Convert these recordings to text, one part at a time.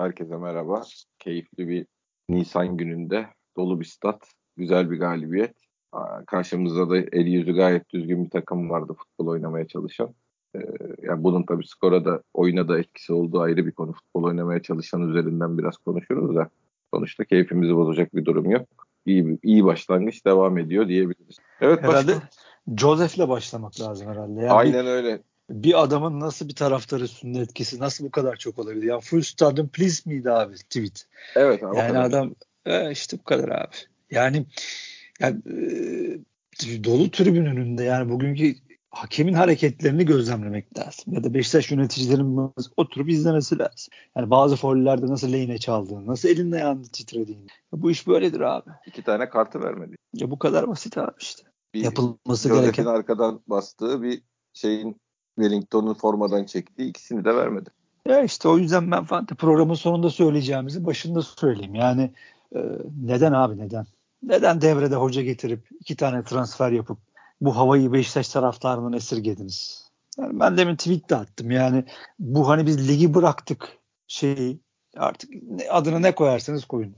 Herkese merhaba. Keyifli bir Nisan gününde dolu bir stat, güzel bir galibiyet. Karşımızda da eli yüzü gayet düzgün bir takım vardı futbol oynamaya çalışan. Ee, yani bunun tabii skora da oyuna da etkisi olduğu ayrı bir konu. Futbol oynamaya çalışan üzerinden biraz konuşuruz da sonuçta keyfimizi bozacak bir durum yok. İyi, iyi başlangıç devam ediyor diyebiliriz. Evet herhalde başka... Joseph'le başlamak lazım herhalde. Yani Aynen bir, öyle. Bir adamın nasıl bir taraftar üstünde etkisi nasıl bu kadar çok olabilir? Yani full stadyum please miydi abi tweet? Evet abi. Yani adam e, işte bu kadar abi. Yani, yani e, dolu tribün önünde yani bugünkü hakemin hareketlerini gözlemlemek lazım. Ya da Beşiktaş yöneticilerinin oturup izlemesi lazım. Yani bazı follerde nasıl lehine çaldığını, nasıl elinde ayağını titrediğini. Ya bu iş böyledir abi. İki tane kartı vermedi. Ya bu kadar basit abi işte. Bir Yapılması gereken. arkadan bastığı bir şeyin Wellington'un formadan çektiği ikisini de vermedi. Ya işte o yüzden ben falan programın sonunda söyleyeceğimizi başında söyleyeyim. Yani e, neden abi neden? Neden devrede hoca getirip iki tane transfer yapıp bu havayı Beşiktaş taraftarından esirgediniz? Yani ben demin tweet de attım. Yani bu hani biz ligi bıraktık şeyi artık adını ne koyarsanız koyun.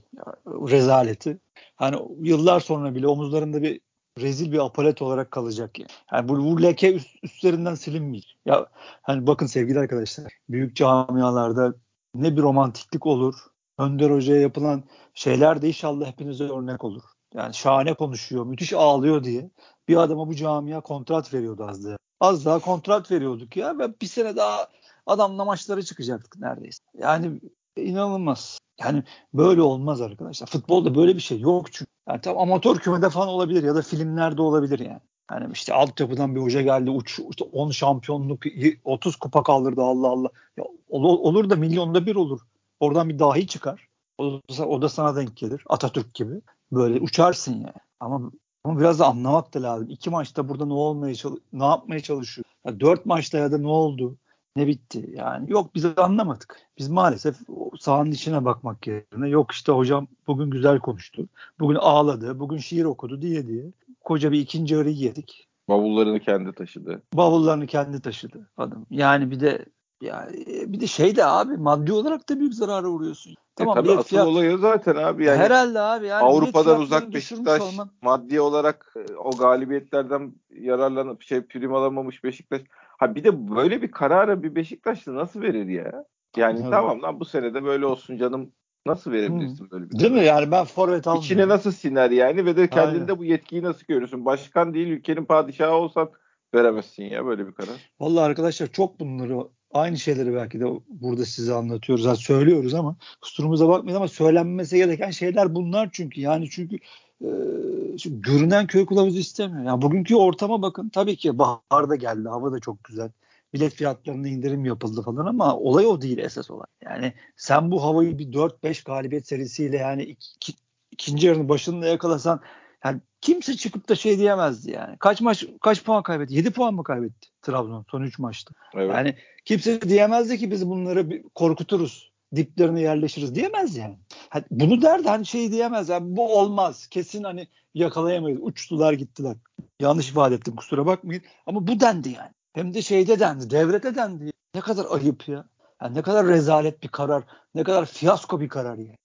Rezaleti. Hani yıllar sonra bile omuzlarında bir rezil bir apalet olarak kalacak yani. yani bu, bu leke üst, üstlerinden silinmeyecek. Ya hani bakın sevgili arkadaşlar büyük camialarda ne bir romantiklik olur. Önder Hoca'ya yapılan şeyler de inşallah hepinize örnek olur. Yani şahane konuşuyor, müthiş ağlıyor diye bir adama bu camia kontrat veriyordu az daha. Az daha kontrat veriyorduk ya ve bir sene daha adamla maçlara çıkacaktık neredeyse. Yani inanılmaz. Yani böyle olmaz arkadaşlar. Futbolda böyle bir şey yok çünkü. Yani tam amatör kümede falan olabilir ya da filmlerde olabilir yani. Yani işte altyapıdan bir hoca geldi uç, işte 10 şampiyonluk 30 kupa kaldırdı Allah Allah. Ya, olur, olur da milyonda bir olur. Oradan bir dahi çıkar. O, o da sana denk gelir. Atatürk gibi. Böyle uçarsın yani. Ama ama biraz da anlamak da lazım. İki maçta burada ne olmaya ne yapmaya çalışıyor? Ya dört maçta ya da ne oldu? Ne bitti yani yok biz anlamadık. Biz maalesef sahanın içine bakmak yerine yok işte hocam bugün güzel konuştu. Bugün ağladı. Bugün şiir okudu diye diye. Koca bir ikinci yarı yedik. Bavullarını kendi taşıdı. Bavullarını kendi taşıdı adam. Yani bir de yani bir de şey de abi maddi olarak da büyük zarara uğruyorsun. Tamam, e tabii asıl fiyat... olayı zaten abi yani. Herhalde abi. Yani Avrupa'dan uzak Beşiktaş olman... maddi olarak e, o galibiyetlerden yararlanıp şey prim alamamış Beşiktaş. Ha bir de böyle bir kararı bir Beşiktaşlı nasıl verir ya? Yani evet. tamam lan bu sene de böyle olsun canım. Nasıl verebilirsin böyle bir Değil mi? Yani ben forvet almıyorum. İçine nasıl siner yani ve de kendinde Aynen. bu yetkiyi nasıl görüyorsun? Başkan değil ülkenin padişahı olsan veremezsin ya böyle bir karar. Vallahi arkadaşlar çok bunları aynı şeyleri belki de burada size anlatıyoruz. Yani söylüyoruz ama kusurumuza bakmayın ama söylenmesi gereken şeyler bunlar çünkü. Yani çünkü e, görünen köy kılavuzu istemiyor. Yani bugünkü ortama bakın. Tabii ki bahar da geldi. Hava da çok güzel. Bilet fiyatlarında indirim yapıldı falan ama olay o değil esas olan. Yani sen bu havayı bir 4-5 galibiyet serisiyle yani iki, ikinci yarının başında yakalasan yani kimse çıkıp da şey diyemezdi yani. Kaç maç kaç puan kaybetti? 7 puan mı kaybetti Trabzon son 3 maçta? Evet. Yani kimse diyemezdi ki biz bunları korkuturuz. Diplerine yerleşiriz diyemez yani. Bunu derdi hani şey diyemez yani bu olmaz. Kesin hani yakalayamayız. Uçtular gittiler. Yanlış ifade ettim kusura bakmayın. Ama bu dendi yani. Hem de şeyde dendi. Devrede dendi. Ne kadar ayıp ya. Yani ne kadar rezalet bir karar. Ne kadar fiyasko bir karar yani.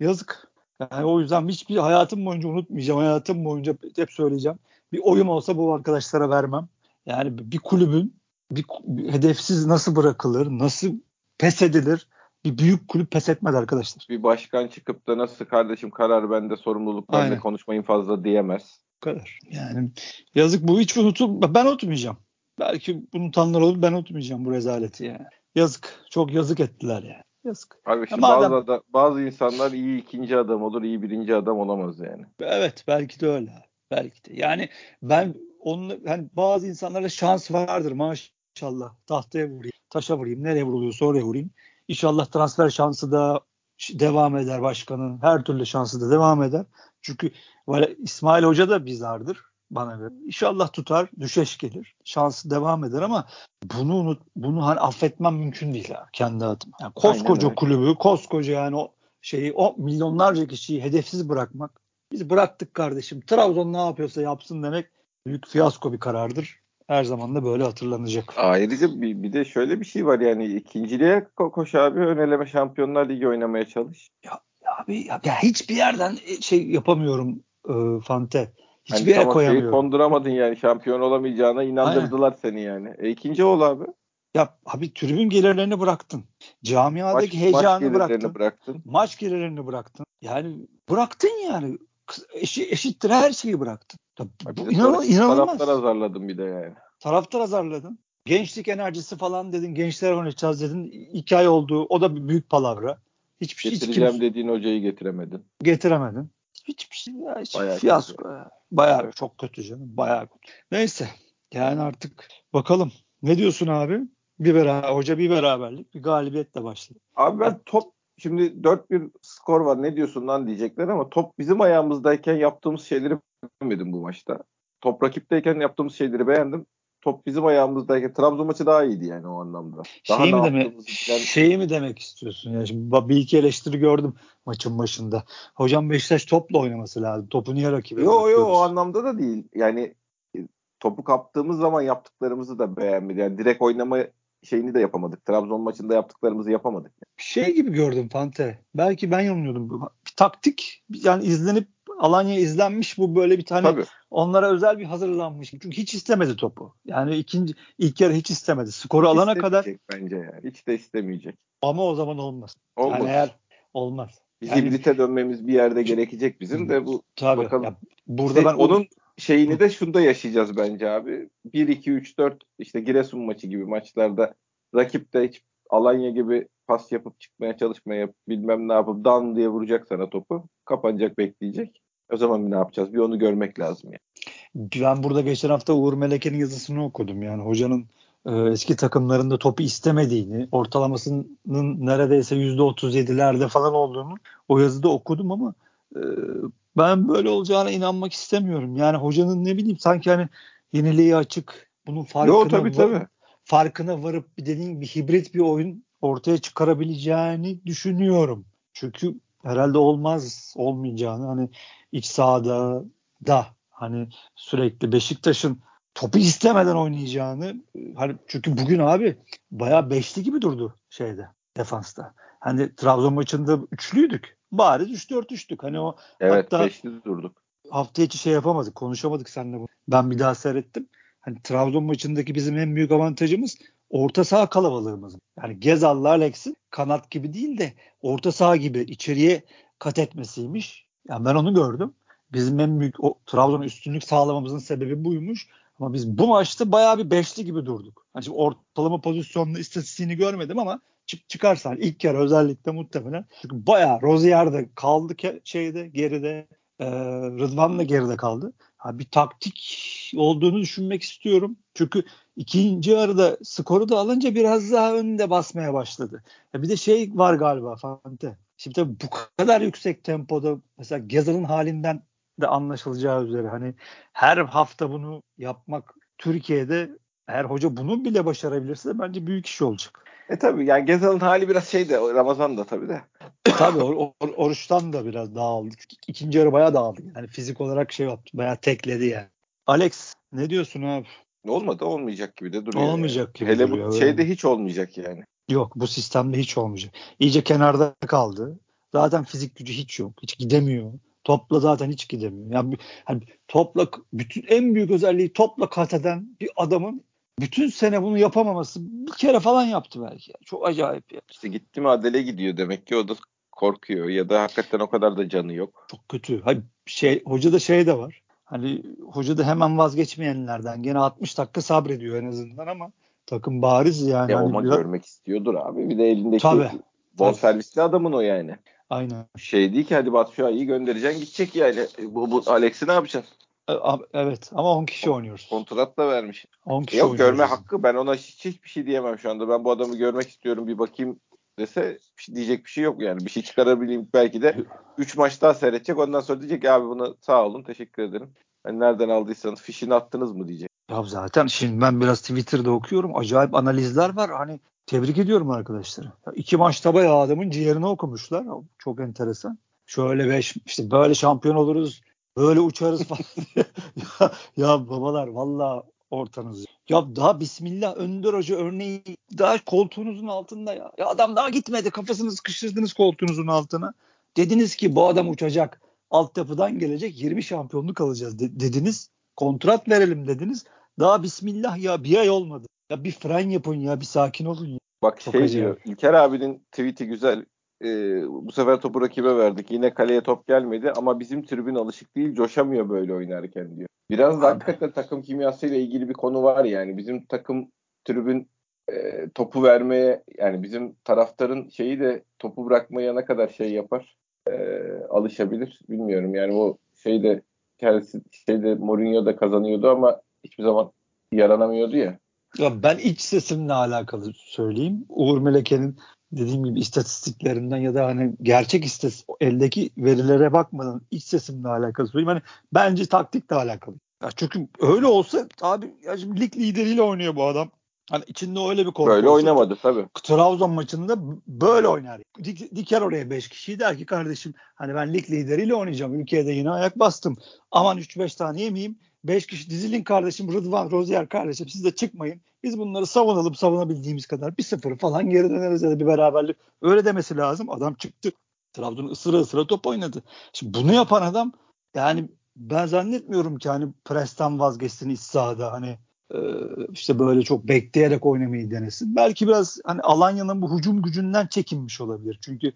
Yazık. Yani o yüzden hiçbir hayatım boyunca unutmayacağım. Hayatım boyunca hep söyleyeceğim. Bir oyum olsa bu arkadaşlara vermem. Yani bir kulübün bir, bir hedefsiz nasıl bırakılır, nasıl pes edilir? Bir büyük kulüp pes etmez arkadaşlar. Bir başkan çıkıp da nasıl kardeşim karar bende sorumluluk bende konuşmayın fazla diyemez. Bu kadar. Yani yazık bu hiç unutum ben unutmayacağım. Belki unutanlar olur ben unutmayacağım bu rezaleti yani. Yazık. Çok yazık ettiler yani. Yazık. Abi işte madem... bazı, adam, bazı insanlar iyi ikinci adam olur, iyi birinci adam olamaz yani. Evet belki de öyle. Belki de. Yani ben onun hani bazı insanlara şans vardır maşallah. Tahtaya vurayım, taşa vurayım, nereye vuruluyorsa oraya vurayım. İnşallah transfer şansı da devam eder başkanın. Her türlü şansı da devam eder. Çünkü İsmail Hoca da bizardır bana göre. İnşallah tutar, düşeş gelir. Şansı devam eder ama bunu unut, bunu hani affetmem mümkün değil ha, kendi adıma. Yani koskoca kulübü, koskoca yani o şeyi o milyonlarca kişiyi hedefsiz bırakmak. Biz bıraktık kardeşim. Trabzon ne yapıyorsa yapsın demek büyük fiyasko bir karardır. Her zaman da böyle hatırlanacak. Ayrıca bir, bir de şöyle bir şey var yani ikinciliğe koş abi öneleme Şampiyonlar Ligi oynamaya çalış. Ya, abi ya, ya hiçbir yerden e, şey yapamıyorum e, Fante. Hiçbir hani yere koyamıyorum. konduramadın yani şampiyon olamayacağına inandırdılar Aynen. seni yani. E ikinci ol abi. Ya abi tribün gelirlerini bıraktın. Camiadaki maç, heyecanı maç bıraktın. bıraktın. Maç gelirlerini bıraktın. Yani bıraktın yani. Eşi, eşittir her şeyi bıraktın. Bu inan, inanılmaz. Taraftar azarladın bir de yani. Taraftar azarladın. Gençlik enerjisi falan dedin. Gençler oynayacağız dedin. İki ay oldu. O da bir büyük palavra. Hiçbir şey. Getireceğim hiç dediğin hocayı getiremedin. Getiremedin. Hiçbir şey. Ya, hiç Bayağı fiyasko. Kötü. Bayağı çok kötü canım. Bayağı kötü. Neyse. Yani artık bakalım. Ne diyorsun abi? Bir beraber, hoca bir beraberlik, bir galibiyetle başladı. Abi ben top şimdi 4-1 skor var ne diyorsun lan diyecekler ama top bizim ayağımızdayken yaptığımız şeyleri beğenmedim bu maçta. Top rakipteyken yaptığımız şeyleri beğendim. Top bizim ayağımızdayken Trabzon maçı daha iyiydi yani o anlamda. Daha şey mi demek falan... şeyi mi demek istiyorsun ya şimdi bir iki eleştiri gördüm maçın başında. Hocam Beşiktaş topla oynaması lazım. Topu niye rakibe Yok yok o anlamda da değil. Yani e, topu kaptığımız zaman yaptıklarımızı da beğenmedi. Yani direkt oynama şeyini de yapamadık. Trabzon maçında yaptıklarımızı yapamadık. Şey gibi gördüm Fante. Belki ben yanılıyordum. Bir taktik yani izlenip Alanya izlenmiş bu böyle bir tane Tabii. onlara özel bir hazırlanmış. Çünkü hiç istemedi topu. Yani ikinci ilk yarı hiç istemedi. Skoru hiç alana kadar bence yani. Hiç de istemeyecek. Ama o zaman olmaz. Olmaz. Yani eğer olmaz. Biz yani, hibrite dönmemiz bir yerde gerekecek bizim de bu tabii, bakalım. Ya, burada işte ben onun şeyini de şunda yaşayacağız bence abi. 1 2 3 4 işte Giresun maçı gibi maçlarda rakip de hiç Alanya gibi pas yapıp çıkmaya çalışmaya bilmem ne yapıp dan diye vuracak sana topu. Kapanacak bekleyecek. O zaman ne yapacağız? Bir onu görmek lazım yani. Ben burada geçen hafta Uğur Meleke'nin yazısını okudum. Yani hocanın e, eski takımlarında topu istemediğini, ortalamasının neredeyse %37'lerde falan olduğunu o yazıda okudum ama e, ben böyle olacağına inanmak istemiyorum. Yani hocanın ne bileyim sanki hani yeniliği açık, bunun farkına, Yo, tabii, tabii. farkına varıp bir dediğin bir hibrit bir oyun ortaya çıkarabileceğini düşünüyorum. Çünkü herhalde olmaz olmayacağını hani iç sahada da hani sürekli Beşiktaş'ın topu istemeden oynayacağını hani çünkü bugün abi bayağı beşli gibi durdu şeyde defansta. Hani Trabzon maçında üçlüydük. Bari 3-4-3'tük. Hani o evet, hatta beşli durduk. Hafta içi şey yapamadık. Konuşamadık seninle. Ben bir daha seyrettim. Hani Trabzon maçındaki bizim en büyük avantajımız orta saha kalabalığımız. Yani Gezal'la Alex'in kanat gibi değil de orta saha gibi içeriye kat etmesiymiş. Yani ben onu gördüm. Bizim en büyük o Trabzon'a üstünlük sağlamamızın sebebi buymuş. Ama biz bu maçta bayağı bir beşli gibi durduk. Yani şimdi ortalama pozisyonlu istatistiğini görmedim ama çık çıkarsan ilk yarı özellikle muhtemelen çünkü bayağı Rozier'de kaldı şeyde geride e, Rıdvan da geride kaldı. Ha, bir taktik olduğunu düşünmek istiyorum. Çünkü ikinci yarıda skoru da alınca biraz daha önde basmaya başladı. Ya bir de şey var galiba Fante. Şimdi tabii bu kadar yüksek tempoda mesela Gezal'ın halinden de anlaşılacağı üzere hani her hafta bunu yapmak Türkiye'de eğer hoca bunu bile başarabilirse bence büyük iş olacak. E tabii yani Gezal'ın hali biraz şeydi Ramazan da tabii de. tabii or, or, oruçtan da biraz dağıldı. İkinci yarı bayağı dağıldı. Yani fizik olarak şey yaptı. Bayağı tekledi yani. Alex ne diyorsun abi? Olmadı olmayacak gibi de duruyor. Olmayacak yani. gibi Hele duruyor. bu şeyde hiç olmayacak yani. Yok bu sistemde hiç olmayacak. İyice kenarda kaldı. Zaten fizik gücü hiç yok. Hiç gidemiyor. Topla zaten hiç gidemiyor. Yani hani topla bütün en büyük özelliği topla kat eden bir adamın bütün sene bunu yapamaması bir kere falan yaptı belki. Çok acayip ya. İşte gitti mi Adele gidiyor demek ki o da korkuyor ya da hakikaten o kadar da canı yok. Çok kötü. Hayır, şey hoca da şey de var. Hani hoca da hemen vazgeçmeyenlerden. Gene 60 dakika sabrediyor en azından ama takım bariz yani. Ya hani biraz... görmek istiyordur abi. Bir de elindeki Tabii. bon servisli adamın o yani. Aynen. Şey değil ki hadi Batu Şua'yı göndereceksin gidecek yani. Bu, bu Alex'i ne yapacaksın? E, evet ama 10 kişi oynuyoruz. Kontrat da vermiş. 10 kişi Yok görme hakkı ben ona hiç, hiçbir şey diyemem şu anda. Ben bu adamı görmek istiyorum bir bakayım dese şey, diyecek bir şey yok yani. Bir şey çıkarabileyim belki de 3 maç daha seyredecek. Ondan sonra diyecek abi bunu sağ olun teşekkür ederim. Hani nereden aldıysanız fişini attınız mı diyecek. Ya zaten şimdi ben biraz Twitter'da okuyorum. Acayip analizler var. Hani tebrik ediyorum arkadaşları. Ya iki maçta bayağı adamın ciğerini okumuşlar. Çok enteresan. Şöyle beş işte böyle şampiyon oluruz. Böyle uçarız falan. ya, ya babalar valla ortanızı. Ya daha bismillah Önder Hoca örneği daha koltuğunuzun altında ya. Ya adam daha gitmedi kafasını sıkıştırdınız koltuğunuzun altına. Dediniz ki bu adam uçacak. Altyapıdan gelecek 20 şampiyonluk alacağız de- dediniz. Kontrat verelim dediniz. Daha bismillah ya bir ay olmadı. Ya bir fren yapın ya bir sakin olun ya. Bak Çok şey acayip. diyor. İlker abinin tweet'i güzel. Ee, bu sefer topu rakibe verdik. Yine kaleye top gelmedi ama bizim tribün alışık değil. Coşamıyor böyle oynarken diyor. Biraz da Abi. hakikaten takım kimyasıyla ilgili bir konu var yani. Bizim takım tribün e, topu vermeye yani bizim taraftarın şeyi de topu bırakmaya ne kadar şey yapar e, alışabilir bilmiyorum. Yani o şeyde kendisi şeyde Mourinho da kazanıyordu ama hiçbir zaman yaranamıyordu ya. Ya ben iç sesimle alakalı söyleyeyim. Uğur Meleke'nin dediğim gibi istatistiklerinden ya da hani gerçek istas eldeki verilere bakmadan iç sesimle alakalı söyleyeyim. Hani bence taktikle alakalı. Ya çünkü öyle olsa abi ya şimdi lig lideriyle oynuyor bu adam. Hani içinde öyle bir korku Böyle olsa- oynamadı tabii. Trabzon maçında böyle oynar. Dik- diker oraya 5 kişiyi der ki kardeşim hani ben lig lideriyle oynayacağım. Ülkeye de yine ayak bastım. Aman 3-5 tane yemeyeyim. 5 kişi dizilin kardeşim Rıdvan Rozier kardeşim siz de çıkmayın. Biz bunları savunalım savunabildiğimiz kadar. Bir sıfır falan geri döneriz ya da bir beraberlik. Öyle demesi lazım. Adam çıktı. Trabzon ısıra ısıra top oynadı. Şimdi bunu yapan adam yani ben zannetmiyorum ki hani presten vazgeçsin iç sahada hani e, işte böyle çok bekleyerek oynamayı denesin. Belki biraz hani Alanya'nın bu hücum gücünden çekinmiş olabilir. Çünkü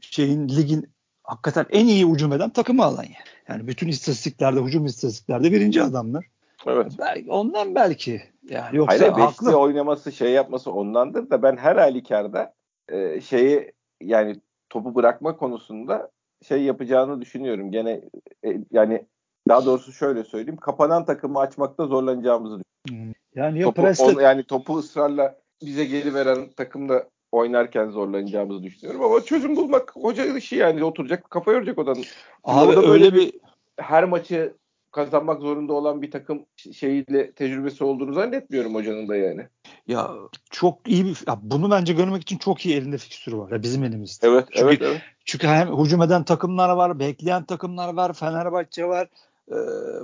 şeyin ligin hakikaten en iyi hücum eden takımı Alanya. Yani bütün istatistiklerde, hücum istatistiklerde birinci adamlar. Evet. Belki, ondan belki. Yani yoksa Hayır haklı. oynaması şey yapması ondandır da ben her halükarda e, şeyi yani topu bırakma konusunda şey yapacağını düşünüyorum. Gene e, yani daha doğrusu şöyle söyleyeyim. Kapanan takımı açmakta zorlanacağımızı düşünüyorum. Yani ya Topu, Preston on- yani topu ısrarla bize geri veren takımda oynarken zorlanacağımızı düşünüyorum. Ama çözüm bulmak hoca işi yani oturacak kafa yoracak odanın. abi orada öyle bir- Her maçı kazanmak zorunda olan bir takım şeyiyle tecrübesi olduğunu zannetmiyorum hocanın da yani. ya çok iyi bir ya bunu bence görmek için çok iyi elinde fikstürü var. Ya bizim elimizde. Evet, Çünkü- evet, evet. Çünkü hem hücum eden takımlar var, bekleyen takımlar var, Fenerbahçe var, e,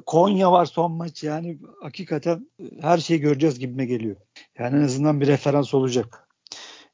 Konya var son maç. Yani hakikaten her şeyi göreceğiz gibime geliyor. Yani en azından bir referans olacak.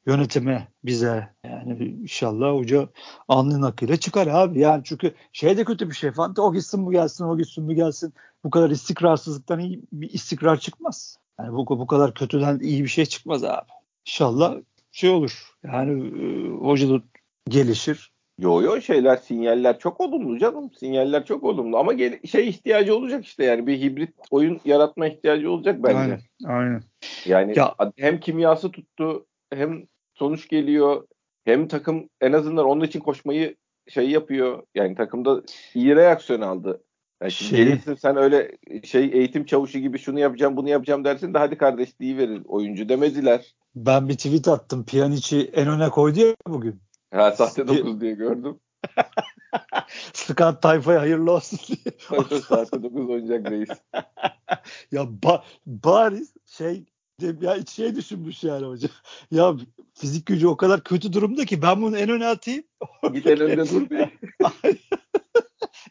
Yönetime, bize. Yani inşallah hoca alnın akıyla çıkar abi. Yani çünkü şey de kötü bir şey. Fante o gitsin bu gelsin, o gitsin bu gelsin. Bu kadar istikrarsızlıktan iyi bir istikrar çıkmaz. Yani bu, bu kadar kötüden iyi bir şey çıkmaz abi. İnşallah şey olur. Yani e, hoca da gelişir. Yo yo şeyler sinyaller çok olumlu canım. Sinyaller çok olumlu ama gel- şey ihtiyacı olacak işte yani bir hibrit oyun yaratma ihtiyacı olacak bence. Aynen. Aynen. Yani Ya- hem kimyası tuttu hem sonuç geliyor hem takım en azından onun için koşmayı şey yapıyor. Yani takımda iyi reaksiyon aldı. Yani Şey- gelirsin sen öyle şey eğitim çavuşu gibi şunu yapacağım bunu yapacağım dersin de hadi kardeş verir oyuncu demediler. Ben bir tweet attım. Pjanic'i en öne koydu ya bugün. Ha sahte Bir- 9 diye gördüm. Scott tayfaya hayırlı olsun diye. sahte 9 oynayacak reis. ya ba- bari şey ya şey düşünmüş yani hoca. Ya fizik gücü o kadar kötü durumda ki ben bunu en öne atayım. Git en önde dur diye.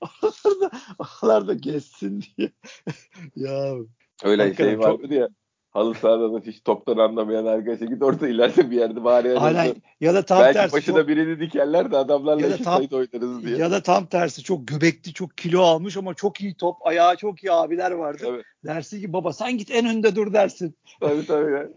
Oralarda, oralarda geçsin diye. ya Öyle Hakikaten şey çok- vardır ya. Halı sahada da hiç toptan anlamayan arkadaşa git orada ileride bir yerde bari en aynen ya da tam belki tersi başına çok- birini dikerler de adamlarla Ya da eşit tam- sayıda oynarız diye. ya da tam tersi çok göbekli çok kilo almış ama çok iyi top ayağı çok iyi abiler vardı. Evet. Dersin ki baba sen git en önde dur dersin. Tabii tabii. ya.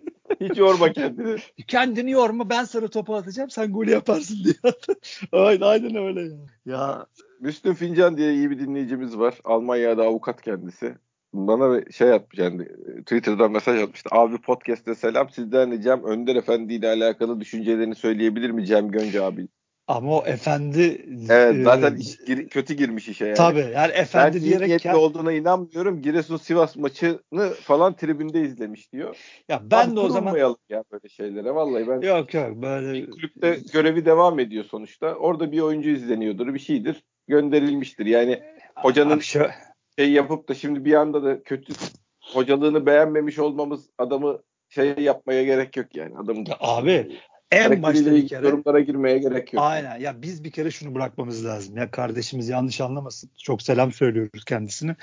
Hiç yorma kendini. Kendini yorma ben sana topu atacağım sen golü yaparsın diye. aynen, aynen öyle ya. Ya Müslüm Fincan diye iyi bir dinleyicimiz var. Almanya'da avukat kendisi. Bana bir şey atmış yani Twitter'dan mesaj atmıştı. Abi podcast'te selam sizden ricam Önder Efendi ile alakalı düşüncelerini söyleyebilir mi Cem Gönce abi? ama o efendi Evet e, zaten iş- gir- kötü girmiş işe yani. tabii yani Ben efendi iyi diyerek niyetli olduğuna inanmıyorum. Giresun Sivas maçını falan tribünde izlemiş diyor. ya ben Abi de o zaman ya böyle şeylere. Vallahi ben yok yok böyle kulüpte görevi devam ediyor sonuçta. Orada bir oyuncu izleniyordur, bir şeydir. Gönderilmiştir. Yani hocanın Abi şu- şey yapıp da şimdi bir anda da kötü hocalığını beğenmemiş olmamız adamı şey yapmaya gerek yok yani. Adamın Ya abi, en başta bir kere yorumlara girmeye gerek yok. Aynen. Ya biz bir kere şunu bırakmamız lazım. Ya kardeşimiz yanlış anlamasın. Çok selam söylüyoruz kendisine.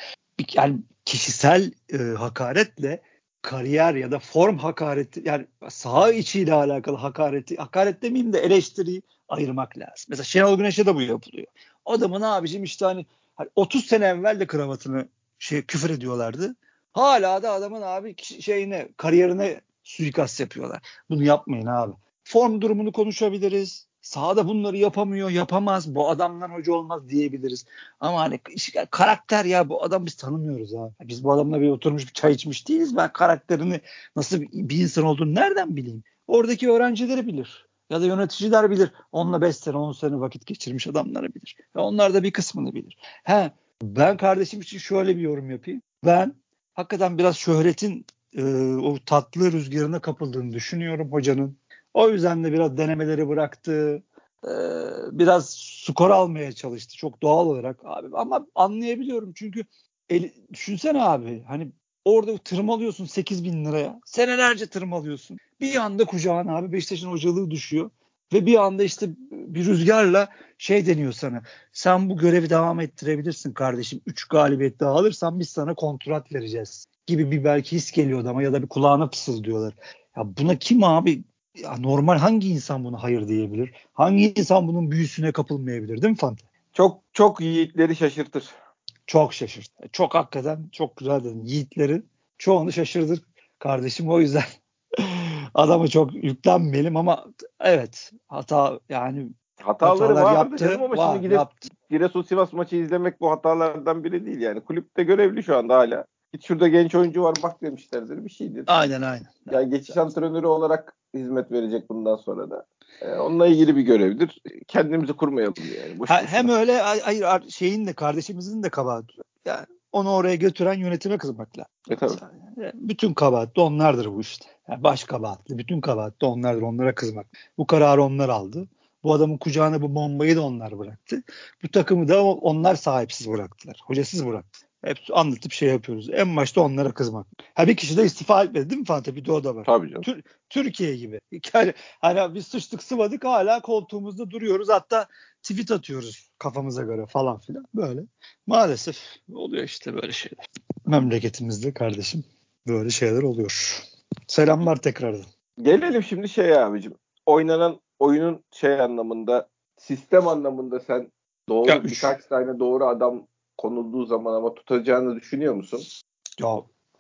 yani kişisel e, hakaretle kariyer ya da form hakareti yani saha içiyle alakalı hakareti hakaret demeyeyim de eleştiriyi ayırmak lazım. Mesela Şenol Güneş'e de bu yapılıyor. Adamın abicim işte hani, hani 30 sene evvel de kravatını şey küfür ediyorlardı. Hala da adamın abi şeyine kariyerine suikast yapıyorlar. Bunu yapmayın abi. Form durumunu konuşabiliriz. Sahada bunları yapamıyor, yapamaz. Bu adamdan hoca olmaz diyebiliriz. Ama hani karakter ya bu adam biz tanımıyoruz abi. Biz bu adamla bir oturmuş bir çay içmiş değiliz. Ben karakterini nasıl bir insan olduğunu nereden bileyim? Oradaki öğrencileri bilir. Ya da yöneticiler bilir. Onunla 5 sene 10 sene vakit geçirmiş adamları bilir. Ve onlar da bir kısmını bilir. He, ben kardeşim için şöyle bir yorum yapayım. Ben hakikaten biraz şöhretin e, o tatlı rüzgarına kapıldığını düşünüyorum hocanın. O yüzden de biraz denemeleri bıraktı. Ee, biraz skor almaya çalıştı çok doğal olarak abi ama anlayabiliyorum çünkü el, düşünsene abi hani orada tırmalıyorsun 8 bin liraya senelerce tırmalıyorsun bir anda kucağına abi Beşiktaş'ın hocalığı düşüyor ve bir anda işte bir rüzgarla şey deniyor sana sen bu görevi devam ettirebilirsin kardeşim 3 galibiyet daha alırsan biz sana kontrat vereceğiz gibi bir belki his geliyordu ama ya da bir kulağına fısıldıyorlar. Ya buna kim abi ya normal hangi insan buna hayır diyebilir? Hangi insan bunun büyüsüne kapılmayabilir değil mi Fante? Çok çok yiğitleri şaşırtır. Çok şaşırtır. Çok hakikaten çok güzel dedin. Yiğitlerin çoğunu şaşırdır kardeşim. O yüzden adamı çok yüklenmeyelim ama evet hata yani hataları vardı yaptı, ama var, şimdi gidip yaptı. Giresun Sivas maçı izlemek bu hatalardan biri değil yani. Kulüpte görevli şu anda hala. Git şurada genç oyuncu var bak demişlerdir bir şeydir. Aynen aynen. Yani geçiş antrenörü olarak hizmet verecek bundan sonra da. Ee, onunla ilgili bir görevdir. Kendimizi kurmayalım yani. Boş ha, hem öyle hayır şeyin de kardeşimizin de kabahati. Yani onu oraya götüren yönetime kızmak lazım. E tabii. Yani bütün kabahat onlardır bu işte. Yani baş kabahatli, bütün kabahat de onlardır. Onlara kızmak. Bu kararı onlar aldı. Bu adamın kucağına bu bombayı da onlar bıraktı. Bu takımı da onlar sahipsiz bıraktılar. Hocasız bıraktı. Hep anlatıp şey yapıyoruz. En başta onlara kızmak. Ha bir kişi de istifa etmedi değil mi Fatih? Bir de o da var. Tabii canım. Tür- Türkiye gibi. Yani hani biz sıçtık sıvadık hala koltuğumuzda duruyoruz. Hatta tweet atıyoruz kafamıza göre falan filan. Böyle. Maalesef oluyor işte böyle şeyler. Memleketimizde kardeşim böyle şeyler oluyor. Selamlar tekrardan. Gelelim şimdi şey abicim. Oynanan oyunun şey anlamında sistem anlamında sen doğru ya, birkaç üç. tane doğru adam konulduğu zaman ama tutacağını düşünüyor musun? Ya,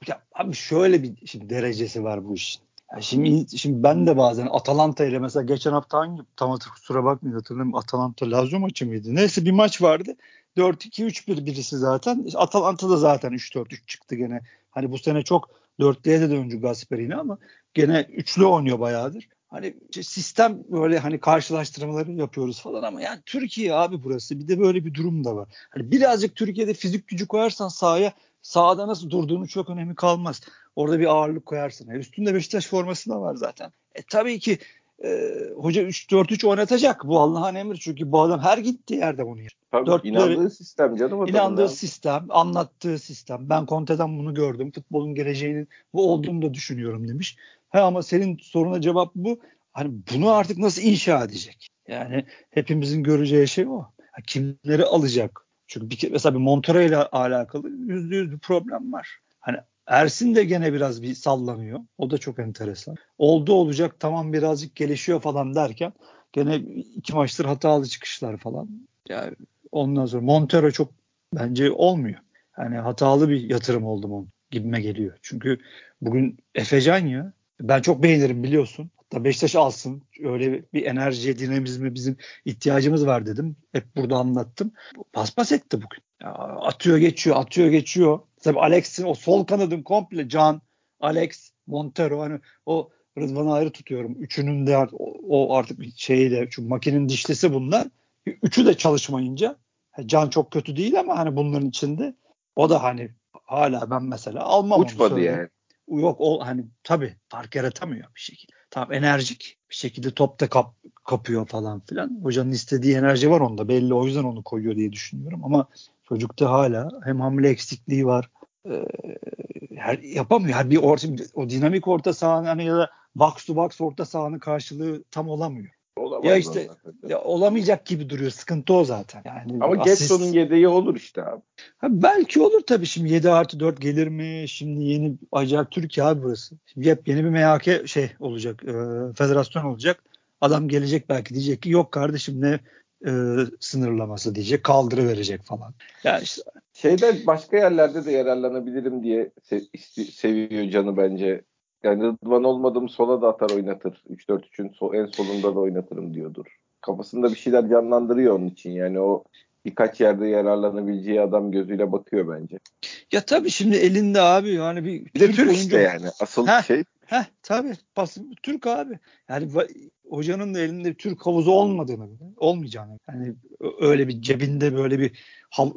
ya abi şöyle bir şimdi derecesi var bu işin. Yani şimdi şimdi ben de bazen Atalanta ile mesela geçen hafta hangi tam kusura bakmayın hatırlamıyorum Atalanta Lazio maçı mıydı? Neyse bir maç vardı. 4-2-3-1 birisi zaten. Atalanta da zaten 3-4-3 çıktı gene. Hani bu sene çok dörtlüye de döndü Gasperini ama gene üçlü oynuyor bayağıdır. Hani sistem böyle hani karşılaştırmaları yapıyoruz falan ama yani Türkiye abi burası. Bir de böyle bir durum da var. Hani birazcık Türkiye'de fizik gücü koyarsan sahaya sahada nasıl durduğunu çok önemi kalmaz. Orada bir ağırlık koyarsın. Yani üstünde Beşiktaş forması da var zaten. E tabii ki e, hoca 3-4-3 oynatacak. Bu Allah'ın emri çünkü bu adam her gittiği yerde bunu yer. Tabii Dörtleri, inandığı sistem canım. İnandığı sistem, anlattığı sistem. Ben Conte'den bunu gördüm. Futbolun geleceğinin bu olduğunu da düşünüyorum demiş. He ama senin soruna cevap bu. Hani bunu artık nasıl inşa edecek? Yani hepimizin göreceği şey o. Kimleri alacak? Çünkü bir, mesela bir Montero ile alakalı yüzde yüz bir problem var. Hani Ersin de gene biraz bir sallanıyor. O da çok enteresan. Oldu olacak tamam birazcık gelişiyor falan derken gene iki maçtır hatalı çıkışlar falan. Yani ondan sonra Montero çok bence olmuyor. Yani hatalı bir yatırım oldu mu gibime geliyor. Çünkü bugün Efecan ya ben çok beğenirim biliyorsun. Hatta Beşiktaş alsın. Öyle bir enerji, dinamizme bizim ihtiyacımız var dedim. Hep burada anlattım. Paspas etti bugün. Ya, atıyor geçiyor, atıyor geçiyor. Tabii Alex'in o sol kanadın komple Can, Alex, Montero hani o Rıdvan'ı ayrı tutuyorum. Üçünün de o, o artık şeyle çünkü makinenin dişlisi bunlar. Üçü de çalışmayınca Can çok kötü değil ama hani bunların içinde o da hani hala ben mesela almam Uçmadı yani. Yok o hani tabii fark yaratamıyor bir şekilde. Tamam enerjik bir şekilde topta kap, kapıyor falan filan. Hocanın istediği enerji var onda belli o yüzden onu koyuyor diye düşünüyorum ama çocukta hala hem hamle eksikliği var e, her, yapamıyor. Her bir orta, o dinamik orta sahanın hani ya da box to box orta sahanın karşılığı tam olamıyor. Olamaz Ya işte ya olamayacak gibi duruyor. Sıkıntı o zaten. Yani Ama asist- Getson'un yedeği olur işte abi. Ha, belki olur tabii şimdi 7 artı 4 gelir mi? Şimdi yeni acayip Türkiye abi burası. Şimdi hep yeni bir MHK şey olacak. e, federasyon olacak. Adam gelecek belki diyecek ki yok kardeşim ne e, sınırlaması diyecek. Kaldırı verecek falan. Ya işte Şeyde başka yerlerde de yararlanabilirim diye se- seviyor canı bence. Yani Rıdvan olmadım sola da atar oynatır. 3-4-3'ün so- en solunda da oynatırım diyordur. Kafasında bir şeyler canlandırıyor onun için. Yani o birkaç yerde yararlanabileceği adam gözüyle bakıyor bence. ya tabii şimdi elinde abi yani bir, Bir de Türk Türk oyuncu- işte yani. Asıl Heh. şey Heh tabii pas, Türk abi. Yani hocanın da elinde bir Türk havuzu olmadığını olmayacağını yani öyle bir cebinde böyle bir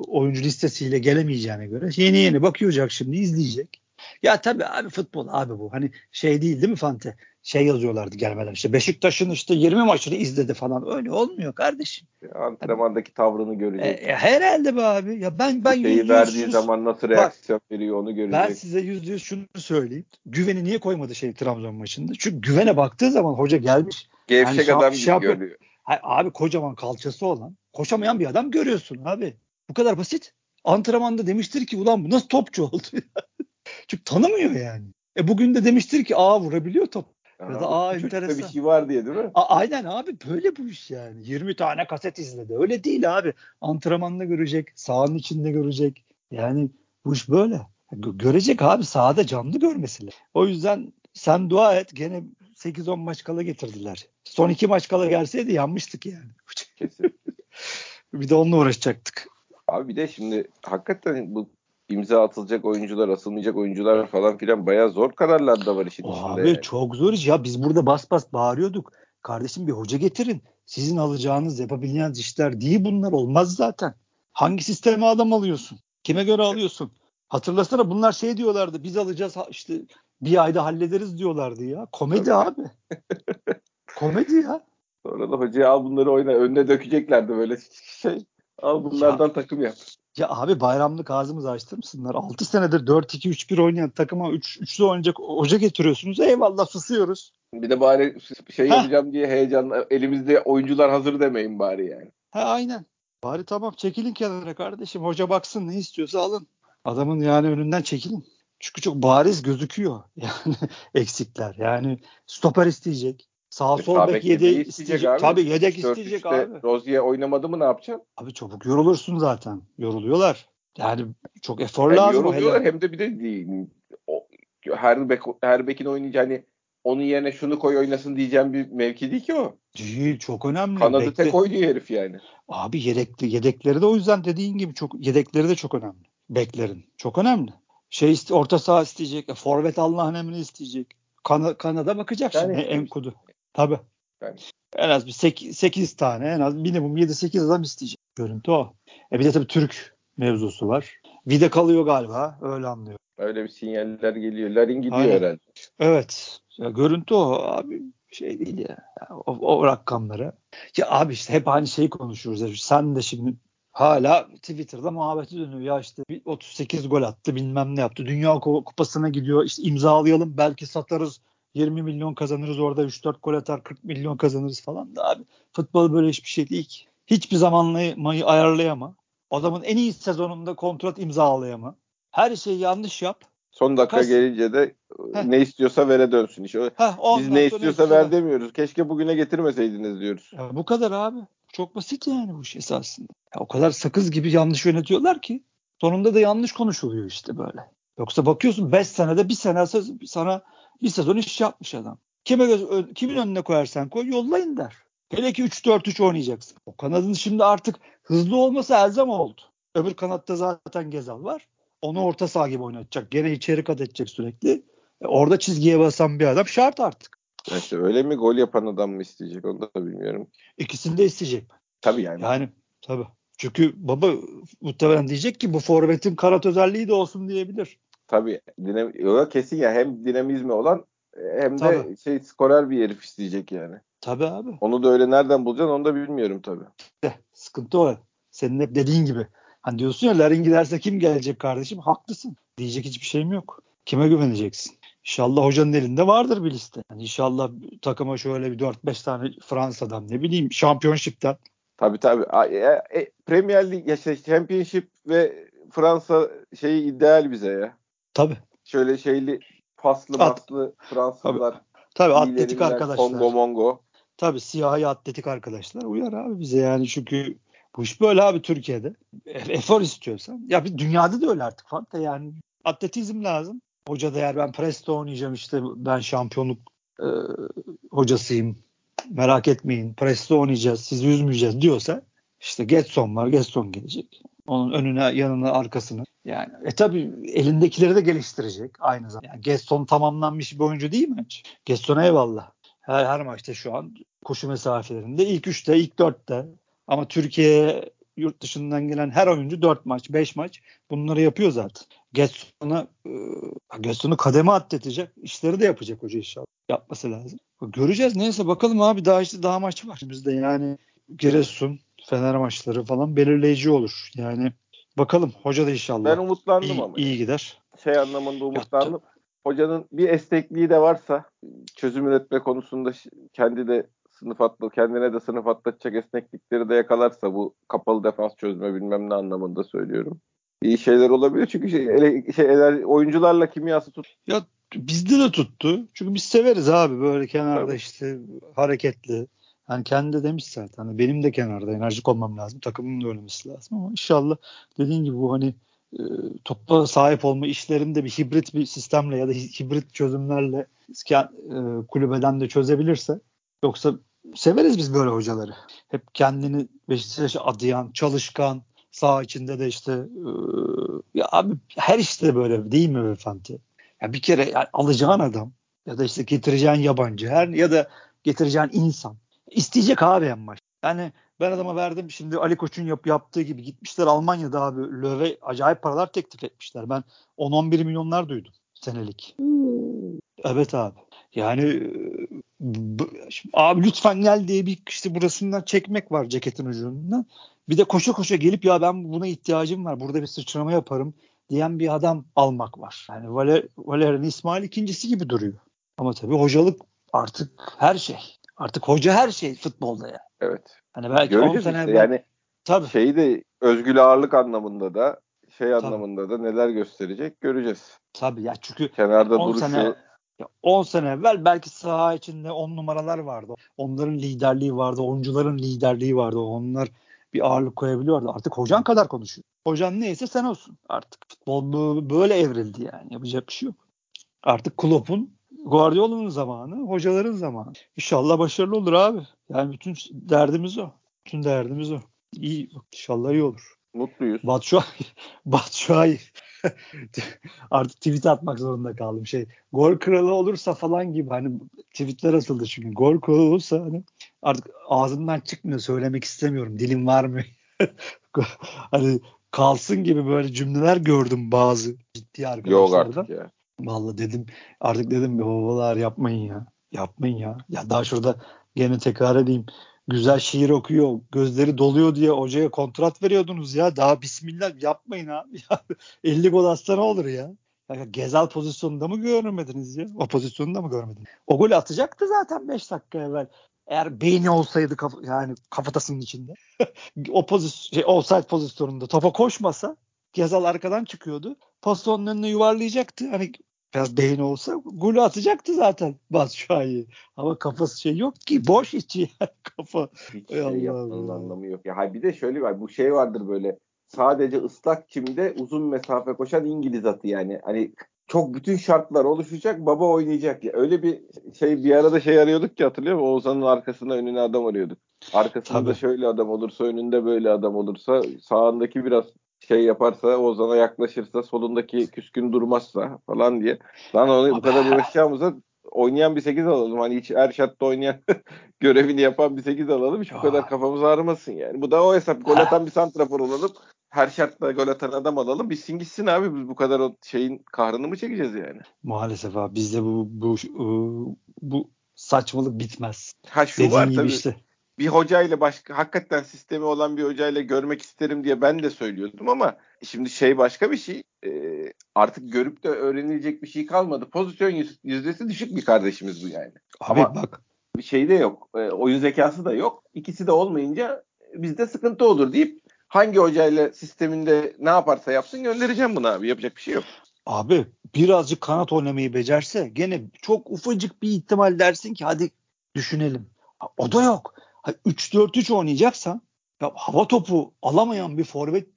oyuncu listesiyle gelemeyeceğine göre yeni yeni bakıyacak şimdi izleyecek. Ya tabii abi futbol abi bu. Hani şey değil değil mi Fante? Şey yazıyorlardı gelmeden işte Beşiktaş'ın işte 20 maçını izledi falan. Öyle olmuyor kardeşim. antrenmandaki tavrını E, görecek. e, herhalde be abi. Ya ben ben Şeyi yüz verdiği şunu- zaman nasıl reaksiyon veriyor onu görecek. ben size yüzde yüz şunu söyleyeyim. Güveni niye koymadı şey Trabzon maçında? Çünkü güvene baktığı zaman hoca gelmiş. Gevşek yani adam şa- gibi şey yapıyor. görüyor. Abi kocaman kalçası olan, koşamayan bir adam görüyorsun abi. Bu kadar basit. Antrenmanda demiştir ki ulan bu nasıl topçu oldu? Çünkü tanımıyor yani. E bugün de demiştir ki aa vurabiliyor top. Ya da, aa, enteresan. bir şey var diye değil mi? A- aynen abi böyle bu iş yani. 20 tane kaset izledi. Öyle değil abi. Antrenmanda görecek, sahanın içinde görecek. Yani bu iş böyle. Gö- görecek abi sahada canlı görmesi lazım. O yüzden sen dua et gene 8-10 maç kala getirdiler. Son iki maç kala gelseydi yanmıştık yani. Kesin. bir de onunla uğraşacaktık. Abi bir de şimdi hakikaten bu imza atılacak oyuncular, asılmayacak oyuncular falan filan bayağı zor kararlar da var işin içinde. Abi çok zor iş ya. Biz burada bas bas bağırıyorduk. Kardeşim bir hoca getirin. Sizin alacağınız, yapabileceğiniz işler değil bunlar. Olmaz zaten. Hangi sisteme adam alıyorsun? Kime göre alıyorsun? Hatırlasana bunlar şey diyorlardı. Biz alacağız işte bir ayda hallederiz diyorlardı ya. Komedi abi. Komedi ya. Sonra da hocaya al bunları oyna. Önüne dökeceklerdi böyle şey. Al bunlardan takım yap. Ya abi bayramlık ağzımızı açtırmışsınlar. 6 senedir 4-2-3-1 oynayan takıma 3 üçlü oynayacak hoca getiriyorsunuz. Eyvallah fısıyoruz. Bir de bari şey Heh. yapacağım diye heyecanla elimizde oyuncular hazır demeyin bari yani. Ha aynen. Bari tamam çekilin kenara kardeşim. Hoca baksın ne istiyorsa alın. Adamın yani önünden çekilin. Çünkü çok bariz gözüküyor yani eksikler. Yani stoper isteyecek. Sağ sol Sağ bek yedeği isteyecek. abi. Tabii yedek 3-4-3'te isteyecek abi. Rozier oynamadı mı ne yapacaksın? Abi çabuk yorulursun zaten. Yoruluyorlar. Yani çok efor Hem lazım. yoruluyorlar hele. hem de bir de. O, her bek her bekin oynayacağı hani onun yerine şunu koy oynasın diyeceğim bir mevki değil ki o. Değil çok önemli. Kanadı Bekle- tek oynuyor herif yani. Abi yedekli, yedekleri de o yüzden dediğin gibi çok yedekleri de çok önemli. Beklerin. Çok önemli. Şey orta saha isteyecek. e, Forvet Allah'ın emrini isteyecek. Kana, Kanada bakacak Yani şimdi işte- Enkudu. Tabii. Yani. En az bir 8, tane en az minimum 7-8 adam isteyecek. Görüntü o. E bir de tabii Türk mevzusu var. Vide kalıyor galiba. Öyle anlıyor. Öyle bir sinyaller geliyor. Larin gidiyor Aynen. herhalde. Evet. Ya görüntü o abi şey değil ya. O, o rakamları. Ya abi işte hep aynı şeyi konuşuyoruz. ya. Sen de şimdi hala Twitter'da muhabbeti dönüyor. Ya işte bir 38 gol attı bilmem ne yaptı. Dünya Ku- Kupası'na gidiyor. İşte imzalayalım belki satarız. 20 milyon kazanırız orada 3-4 gol atar 40 milyon kazanırız falan da abi. Futbol böyle hiçbir şey değil ki. Hiçbir zamanlamayı ayarlayama. Adamın en iyi sezonunda kontrat imzalayama. Her şeyi yanlış yap. Son dakika Kaç- gelince de Heh. ne istiyorsa vere dönsün. İşte o- Heh, biz ne istiyorsa ver demiyoruz. Keşke bugüne getirmeseydiniz diyoruz. Ya bu kadar abi. Çok basit yani bu iş esasında. Ya o kadar sakız gibi yanlış yönetiyorlar ki sonunda da yanlış konuşuluyor işte böyle. Yoksa bakıyorsun 5 senede bir sene sana bir sezon iş yapmış adam. Kime göz, kimin önüne koyarsan koy yollayın der. Hele ki 3-4-3 oynayacaksın. O kanadın şimdi artık hızlı olması elzem oldu. Öbür kanatta zaten Gezal var. Onu orta saha gibi oynatacak. Gene içeri kat edecek sürekli. E, orada çizgiye basan bir adam şart artık. İşte öyle mi gol yapan adam mı isteyecek onu da bilmiyorum. İkisini de isteyecek. Tabii yani. Yani tabii. Çünkü baba muhtemelen diyecek ki bu forvetin kanat özelliği de olsun diyebilir. Tabii. Dinam kesin ya hem dinamizmi olan e, hem de Tabii. şey skorer bir herif isteyecek yani. Tabii abi. Onu da öyle nereden bulacaksın onu da bilmiyorum tabii. De, sıkıntı o. Senin hep dediğin gibi. Hani diyorsun ya Larin giderse kim gelecek kardeşim? Haklısın. Diyecek hiçbir şeyim yok. Kime güveneceksin? İnşallah hocanın elinde vardır bir liste. Yani inşallah takıma şöyle bir 4-5 tane Fransa'dan ne bileyim şampiyonşipten. Tabii tabii. E, e, Premier Lig, ya şey, Championship ve Fransa şeyi ideal bize ya. Tabii. Şöyle şeyli paslı At, Fransızlar. Tabii, tabii atletik arkadaşlar. Kongo Mongo. Tabii siyahi atletik arkadaşlar uyar abi bize yani çünkü bu iş böyle abi Türkiye'de. E, efor istiyorsan. Ya bir dünyada da öyle artık Fanta yani atletizm lazım. Hoca da eğer ben Presto oynayacağım işte ben şampiyonluk e, hocasıyım. Merak etmeyin. Presto oynayacağız. Sizi üzmeyeceğiz diyorsa işte Getson var. Getson gelecek. Onun önüne, yanına, arkasını. Yani e tabi elindekileri de geliştirecek aynı zamanda. Yani Gaston tamamlanmış bir oyuncu değil mi? Gaston eyvallah. Her, her maçta şu an koşu mesafelerinde ilk üçte, ilk dörtte. Ama Türkiye'ye yurt dışından gelen her oyuncu 4 maç, 5 maç bunları yapıyor zaten. Getson'a e, Getson'u kademe atletecek. işleri de yapacak hoca inşallah. Yapması lazım. Göreceğiz. Neyse bakalım abi daha işte daha maç var. Bizde yani Giresun, Fener maçları falan belirleyici olur. Yani bakalım hoca da inşallah. Ben umutlandım iyi, ama. iyi gider. Şey anlamında umutlandım. Yaptı. Hocanın bir esnekliği de varsa çözüm üretme konusunda kendi de sınıf atlı kendine de sınıf atlatacak esneklikleri de yakalarsa bu kapalı defans çözme bilmem ne anlamında söylüyorum. İyi şeyler olabilir çünkü şey, ele, şey ele, oyuncularla kimyası tut. Ya bizde de tuttu. Çünkü biz severiz abi böyle kenarda Tabii. işte hareketli. Yani kendi de demiş zaten. Hani benim de kenarda enerjik olmam lazım. Takımın da ölmesi lazım ama inşallah dediğin gibi bu hani e, topla sahip olma işlerinde bir hibrit bir sistemle ya da hibrit çözümlerle e, kulübeden de çözebilirse Yoksa severiz biz böyle hocaları. Hep kendini Beşiktaş'a adayan, çalışkan, sağ içinde de işte e, ya abi her işte böyle değil mi efendi? Ya bir kere yani alacağın adam ya da işte getireceğin yabancı her ya da getireceğin insan isteyecek abi en baş. Yani ben adama verdim şimdi Ali Koç'un yap, yaptığı gibi gitmişler Almanya'da abi Löwe acayip paralar teklif etmişler. Ben 10-11 milyonlar duydum senelik. Hmm. Evet abi. Yani abi lütfen gel diye bir işte burasından çekmek var ceketin ucundan. Bir de koşa koşa gelip ya ben buna ihtiyacım var. Burada bir sıçrama yaparım diyen bir adam almak var. Yani Valer, Valerian İsmail ikincisi gibi duruyor. Ama tabii hocalık artık her şey. Artık hoca her şey futbolda ya. Evet. Hani belki Göreceğiz 10 sene işte. yani tabii. şeyi de özgül ağırlık anlamında da şey tabii. anlamında da neler gösterecek göreceğiz. Tabii ya çünkü kenarda duruşu sene, ya 10 sene evvel belki saha içinde 10 numaralar vardı. Onların liderliği vardı. Oyuncuların liderliği vardı. Onlar bir ağırlık koyabiliyordu. Artık hocan kadar konuşuyor. Hocan neyse sen olsun artık. Futbol böyle evrildi yani. Yapacak bir şey yok. Artık Klopp'un Guardiola'nın zamanı, hocaların zamanı. İnşallah başarılı olur abi. Yani bütün derdimiz o. Bütün derdimiz o. İyi, inşallah iyi olur. Mutluyuz. Batshuayi, Batshuayi artık tweet atmak zorunda kaldım. Şey gol kralı olursa falan gibi hani tweetler atıldı çünkü. Gol kralı olursa hani artık ağzımdan çıkmıyor söylemek istemiyorum. Dilim var mı? hani kalsın gibi böyle cümleler gördüm bazı ciddi arkadaşlardan. Yok artık ya. Vallahi dedim artık dedim babalar yapmayın ya. Yapmayın ya. Ya daha şurada gene tekrar edeyim güzel şiir okuyor, gözleri doluyor diye hocaya kontrat veriyordunuz ya. Daha bismillah yapmayın abi. 50 gol atsa ne olur ya? Yani Gezal pozisyonunda mı görmediniz ya? O pozisyonunda mı görmediniz? O golü atacaktı zaten 5 dakika evvel. Eğer beyni olsaydı kaf yani kafatasının içinde. o pozisyon şey, offside pozisyonunda topa koşmasa Gezal arkadan çıkıyordu. Pozisyonun önüne yuvarlayacaktı. Hani biraz beyin olsa golü atacaktı zaten Batshuayi. Ama kafası şey yok ki. Boş içi kafa. Hiç şey yapmanın anlamı yok. Ya bir de şöyle var. Bu şey vardır böyle sadece ıslak çimde uzun mesafe koşan İngiliz atı yani. Hani çok bütün şartlar oluşacak baba oynayacak. Ya. Öyle bir şey bir arada şey arıyorduk ki hatırlıyor musun? Oğuzhan'ın arkasına önüne adam arıyorduk. Arkasında Tabii. şöyle adam olursa önünde böyle adam olursa sağındaki biraz şey yaparsa Ozan'a yaklaşırsa solundaki küskün durmazsa falan diye. Lan onu bu kadar uğraşacağımıza oynayan bir 8 alalım. Hani hiç Erşat'ta oynayan görevini yapan bir 8 alalım. Hiç bu kadar kafamız ağrımasın yani. Bu da o hesap. Gol atan bir santrafor olalım. Her şartta gol atan adam alalım. Bitsin gitsin abi. Biz bu kadar o şeyin kahrını mı çekeceğiz yani? Maalesef abi. Bizde bu bu bu, bu saçmalık bitmez. Ha şu Dediğin var tabii. Işte. Bir hocayla başka hakikaten sistemi olan bir hocayla görmek isterim diye ben de söylüyordum ama şimdi şey başka bir şey. E, artık görüp de öğrenilecek bir şey kalmadı. Pozisyon yüzdesi düşük bir kardeşimiz bu yani. Abi ama bak bir şey de yok. E, oyun zekası da yok. İkisi de olmayınca bizde sıkıntı olur deyip hangi hocayla sisteminde ne yaparsa yapsın göndereceğim bunu abi. Yapacak bir şey yok. Abi birazcık kanat oynamayı becerse gene çok ufacık bir ihtimal dersin ki hadi düşünelim. O da yok. 3-4-3 oynayacaksan ya hava topu alamayan bir forvet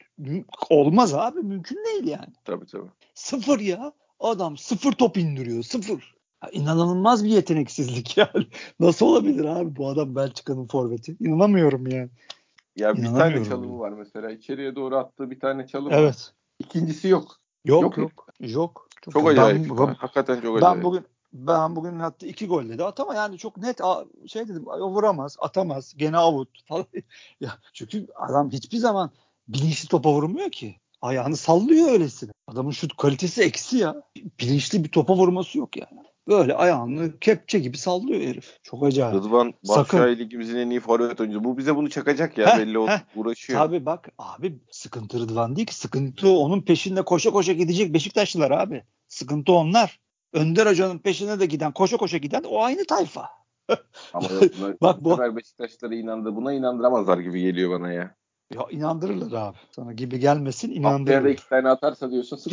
olmaz abi. Mümkün değil yani. Tabii tabii. Sıfır ya. Adam sıfır top indiriyor. Sıfır. Ya inanılmaz bir yeteneksizlik yani. Nasıl olabilir abi bu adam Belçika'nın forveti? İnanamıyorum yani. Ya bir tane çalımı var mesela. İçeriye doğru attığı bir tane çalım evet. var. İkincisi yok. Yok yok. Yok. yok. Çok, çok acayip. Ben, Hakikaten çok acayip. Ben bugün ben bugün hatta iki gol dedi at ama yani çok net şey dedim vuramaz atamaz gene avut falan. ya çünkü adam hiçbir zaman bilinçli topa vurmuyor ki. Ayağını sallıyor öylesine. Adamın şut kalitesi eksi ya. Bilinçli bir topa vurması yok yani. Böyle ayağını kepçe gibi sallıyor herif. Çok acayip. Rıdvan Başşahi ligimizin en iyi forvet oyuncusu. Bu bize bunu çakacak ya heh, belli oldu. Uğraşıyor. Tabii bak abi sıkıntı Rıdvan değil ki. Sıkıntı onun peşinde koşa koşa gidecek Beşiktaşlılar abi. Sıkıntı onlar. Önder Hoca'nın peşine de giden, koşa koşa giden o aynı tayfa. Ama buna, bak bu sefer Beşiktaşları inandı. Buna inandıramazlar gibi geliyor bana ya. Ya inandırırlar abi. Sana gibi gelmesin inandırırlar. Haftaya da iki tane atarsa diyorsun.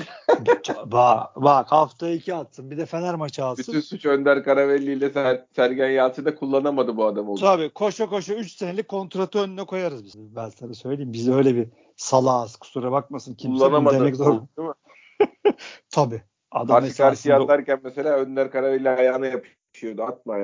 bak, bak hafta iki atsın. Bir de Fener maçı alsın. Bütün suç Önder Karavelli ile Ser Sergen Yalçın da kullanamadı bu adam oldu. Tabii koşa koşa 3 senelik kontratı önüne koyarız biz. Ben sana söyleyeyim. Biz öyle bir salağız. Kusura bakmasın kimse kullanamadı. demek zor. Değil mi? Tabii. Adam Karşı karşıya atarken mesela Önder Karavelli ayağına yapışıyordu. Atma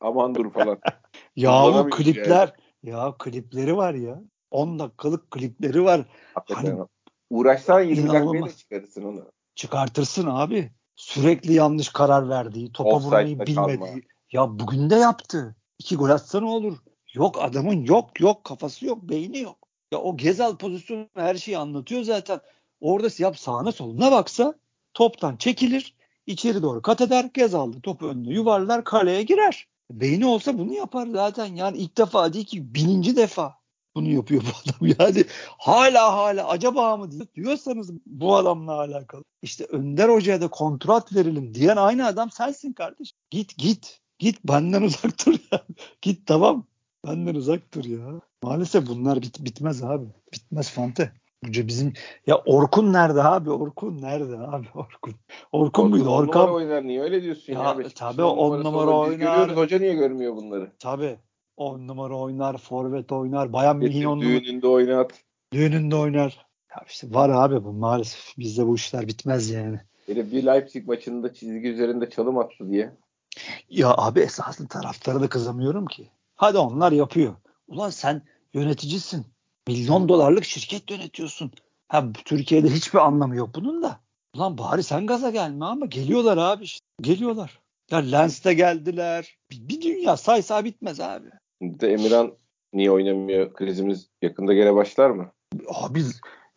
aman dur falan. ya bu klipler yani. ya klipleri var ya. 10 dakikalık klipleri var. Hakikaten. Hani, Uğraşsan 20 dakikaya çıkarırsın onu. Çıkartırsın abi. Sürekli yanlış karar verdiği, topa Offside'da vurmayı bilmediği. Kalma. Ya bugün de yaptı. İki gol atsa ne olur? Yok adamın yok yok kafası yok beyni yok. Ya o Gezal pozisyonu her şeyi anlatıyor zaten. Orada yap sağına soluna baksa toptan çekilir. içeri doğru kat eder. Gezal'da topu önüne yuvarlar kaleye girer. Beyni olsa bunu yapar zaten. Yani ilk defa değil ki bininci defa bunu yapıyor bu adam. Yani hala hala acaba mı diyorsanız bu adamla alakalı. İşte Önder Hoca'ya da kontrat verelim diyen aynı adam sensin kardeş. Git git. Git benden uzak dur ya. git tamam. Benden uzak dur ya. Maalesef bunlar bit bitmez abi. Bitmez Fante. Bizim ya Orkun nerede abi? Orkun nerede abi? Orkun. Orkun muydu? Orkun numara oynar niye öyle diyorsun ya? ya tabii on numara oynar. Görüyoruz hoca niye görmüyor bunları? Tabii. 10 numara oynar, forvet oynar, bayan on numara. Düğününde oynat. Düğününde oynar. Ya işte var abi bu maalesef bizde bu işler bitmez yani. Bir, bir Leipzig maçında çizgi üzerinde çalım attı diye. Ya abi esasında taraftarı da kızamıyorum ki. Hadi onlar yapıyor. Ulan sen yöneticisin. Milyon dolarlık şirket yönetiyorsun. Ha Türkiye'de hiçbir anlamı yok bunun da. Ulan bari sen gaza gelme ama geliyorlar abi işte. Geliyorlar. Ya Lens'te geldiler. Bir, bir dünya saysa bitmez abi. De Emirhan niye oynamıyor? Krizimiz yakında gene başlar mı? Abi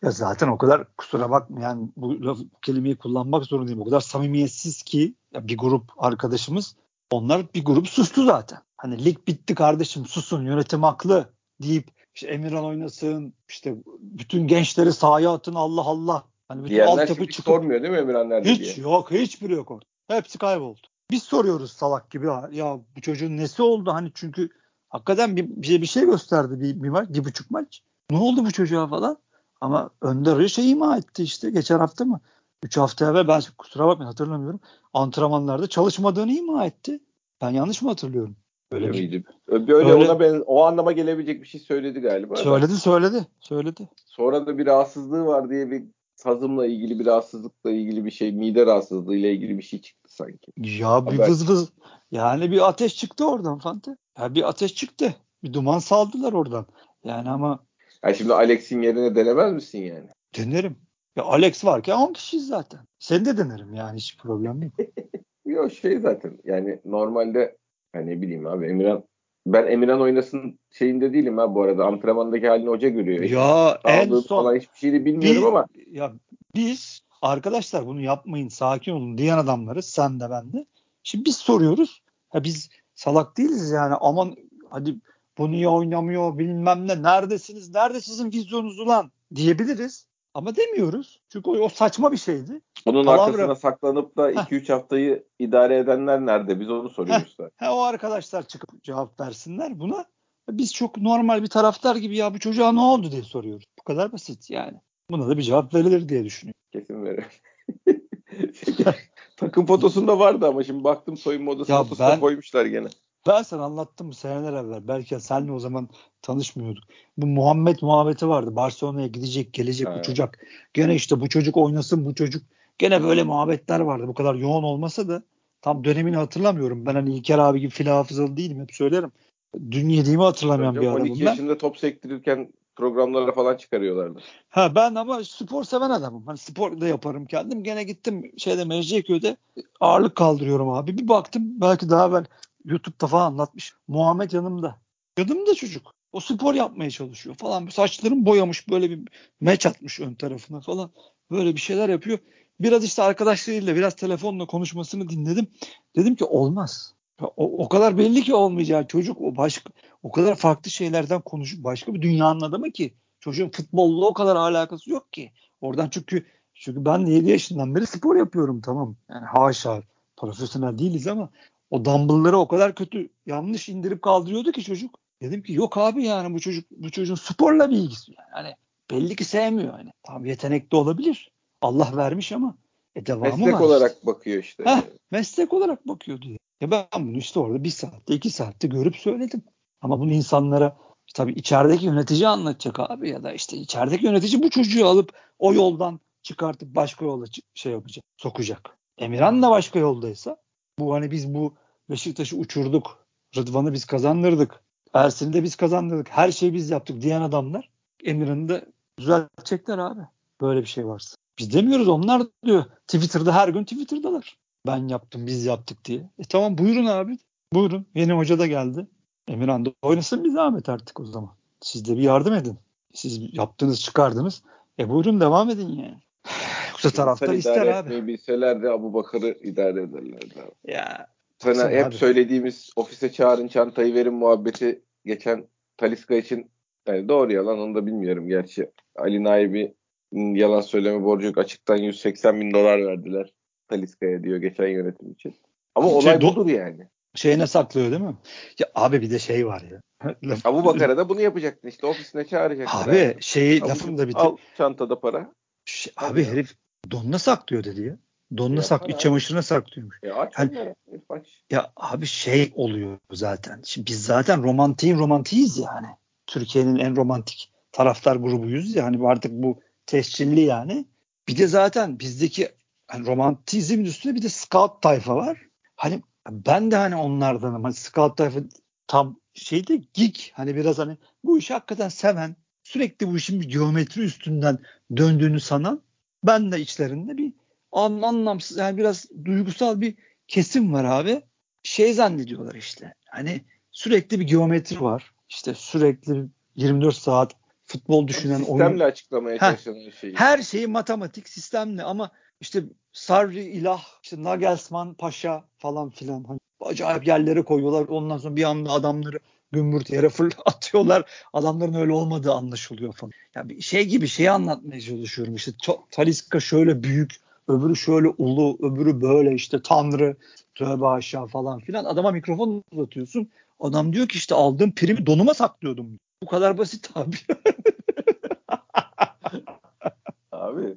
ya zaten o kadar kusura bakma yani bu, bu kelimeyi kullanmak zorundayım. O kadar samimiyetsiz ki ya bir grup arkadaşımız onlar bir grup sustu zaten. Hani lig bitti kardeşim susun yönetim haklı deyip işte Emirhan oynasın işte bütün gençleri sahaya atın Allah Allah. Hani bütün Diyenler altyapı çıkıp, sormuyor değil mi Emirhan nerede hiç, diye? Yok hiçbiri yok orada. Hepsi kayboldu. Biz soruyoruz salak gibi ya bu çocuğun nesi oldu hani çünkü hakikaten bir, bir, bir şey gösterdi bir, bir maç, bir buçuk maç. Ne oldu bu çocuğa falan? Ama Önder şey ima etti işte geçen hafta mı? Üç hafta evvel ben kusura bakmayın hatırlamıyorum. Antrenmanlarda çalışmadığını ima etti. Ben yanlış mı hatırlıyorum? Öyle miydi? Böyle öyle, ona ben o anlama gelebilecek bir şey söyledi galiba. Söyledi söyledi söyledi. Sonra da bir rahatsızlığı var diye bir sazımla ilgili bir rahatsızlıkla ilgili bir şey, mide rahatsızlığı ile ilgili bir şey çıktı sanki. Ya bir Haber. vız vız yani bir ateş çıktı oradan Fante. Ya bir ateş çıktı. Bir duman saldılar oradan. Yani ama ya şimdi Alex'in yerine denemez misin yani? Denerim. Ya Alex varken 10 kişiyiz zaten. Sen de denerim yani hiç problem değil. Yok şey zaten yani normalde hani ne bileyim abi Emirhan ben Emirhan oynasın şeyinde değilim ha bu arada. Antrenmandaki halini hoca görüyor. Ya en son falan hiçbir şeyi bilmiyorum bir, ama. Ya biz arkadaşlar bunu yapmayın sakin olun diyen adamlarız sen de ben de. Şimdi biz soruyoruz. Ha biz salak değiliz yani aman hadi Bu niye oynamıyor bilmem ne. Neredesiniz? Nerede sizin vizyonunuz ulan? Diyebiliriz. Ama demiyoruz. Çünkü o, o saçma bir şeydi. Onun Palavra... arkasına saklanıp da 2-3 haftayı idare edenler nerede? Biz onu soruyoruz. Heh. o arkadaşlar çıkıp cevap versinler buna. Biz çok normal bir taraftar gibi ya bu çocuğa ne oldu diye soruyoruz. Bu kadar basit yani. Buna da bir cevap verilir diye düşünüyorum. Kesin verir. Takım fotosunda vardı ama şimdi baktım soyunma odası ya fotosuna ben, koymuşlar gene. Ben sana anlattım seneler evvel. Belki senle o zaman tanışmıyorduk. Bu Muhammed muhabbeti vardı. Barcelona'ya gidecek, gelecek, evet. uçacak. Gene işte bu çocuk oynasın, bu çocuk. Gene böyle muhabbetler vardı. Bu kadar yoğun olmasa da tam dönemini hatırlamıyorum. Ben hani İlker abi gibi fil hafızalı değilim. Hep söylerim. Dün yediğimi hatırlamıyorum bir adamım 12 yaşında ben. top sektirirken programlara falan çıkarıyorlardı. Ha ben ama spor seven adamım. Hani spor da yaparım kendim. Gene gittim şeyde Mecidiyeköy'de ağırlık kaldırıyorum abi. Bir baktım belki daha evvel YouTube'da falan anlatmış. Muhammed yanımda. Yanımda çocuk. O spor yapmaya çalışıyor falan. Saçlarını boyamış böyle bir meç atmış ön tarafına falan. Böyle bir şeyler yapıyor. Biraz işte arkadaşlarıyla biraz telefonla konuşmasını dinledim. Dedim ki olmaz. O, o kadar belli ki olmayacağı çocuk o başka o kadar farklı şeylerden konuşup başka bir dünyanın adamı ki çocuğun futbolla o kadar alakası yok ki. Oradan çünkü çünkü ben 7 yaşından beri spor yapıyorum tamam. Yani haşa profesyonel değiliz ama o dumbbellları o kadar kötü yanlış indirip kaldırıyordu ki çocuk. Dedim ki yok abi yani bu çocuk bu çocuğun sporla bir ilgisi yani. Hani belli ki sevmiyor yani. Tamam yetenekli olabilir. Allah vermiş ama e devamı meslek var. olarak bakıyor işte. Heh, meslek olarak bakıyor diye. Ya ben bunu işte orada bir saatte iki saatte görüp söyledim. Ama bunu insanlara tabii içerideki yönetici anlatacak abi ya da işte içerideki yönetici bu çocuğu alıp o yoldan çıkartıp başka yola şey yapacak, sokacak. Emirhan da başka yoldaysa bu hani biz bu Beşiktaş'ı uçurduk. Rıdvan'ı biz kazandırdık. Ersin'i de biz kazandırdık. Her şeyi biz yaptık diyen adamlar Emirhan'ı da düzeltecekler abi. Böyle bir şey varsa. Biz demiyoruz onlar diyor. Twitter'da her gün Twitter'dalar. Ben yaptım biz yaptık diye. E tamam buyurun abi. Buyurun. Yeni hoca da geldi. Emirhan da oynasın bir zahmet artık o zaman. Siz de bir yardım edin. Siz yaptınız çıkardınız. E buyurun devam edin yani. Yoksa taraftar ister abi. Bilselerdi Abu Bakar'ı idare ederlerdi abi. Ya. Sana hep abi. söylediğimiz ofise çağırın çantayı verin muhabbeti geçen Taliska için yani doğru yalan onu da bilmiyorum gerçi. Ali Naibi yalan söyleme borcu yok. Açıktan 180 bin dolar verdiler Taliska'ya diyor geçen yönetim için. Ama şey, olay budur yani. Şeyine saklıyor değil mi? Ya abi bir de şey var ya. Abu Bakar'a da bunu yapacaktın işte ofisine çağıracaktın. Abi yani. şeyi lafını da bitir. Al çantada para. Şey, abi herif donuna saklıyor dedi ya. Donuna sak, iç çamaşırına saklıyormuş. Ya aç yani. Ya abi şey oluyor zaten. Şimdi biz zaten romantiğin romantiyiz yani. Türkiye'nin en romantik taraftar grubuyuz yani artık bu tescilli yani. Bir de zaten bizdeki hani romantizmin üstüne bir de scout tayfa var. Hani ben de hani onlardanım. Hani scout tayfa tam şeyde geek hani biraz hani bu işi hakikaten seven sürekli bu işin bir geometri üstünden döndüğünü sanan ben de içlerinde bir an, anlamsız yani biraz duygusal bir kesim var abi. Şey zannediyorlar işte. Hani sürekli bir geometri var. İşte sürekli 24 saat futbol düşünen sistemle oyun... açıklamaya çalışan şeyi. Her şeyi matematik sistemle ama işte Sarri ilah, işte Nagelsmann paşa falan filan hani acayip yerlere koyuyorlar. Ondan sonra bir anda adamları gümbürt yere atıyorlar. Adamların öyle olmadığı anlaşılıyor falan. Ya bir şey gibi şeyi anlatmaya çalışıyorum. İşte Taliska şöyle büyük, öbürü şöyle ulu, öbürü böyle işte tanrı, tövbe aşağı falan filan. Adama mikrofon uzatıyorsun. Adam diyor ki işte aldığım primi donuma saklıyordum. Bu kadar basit abi. abi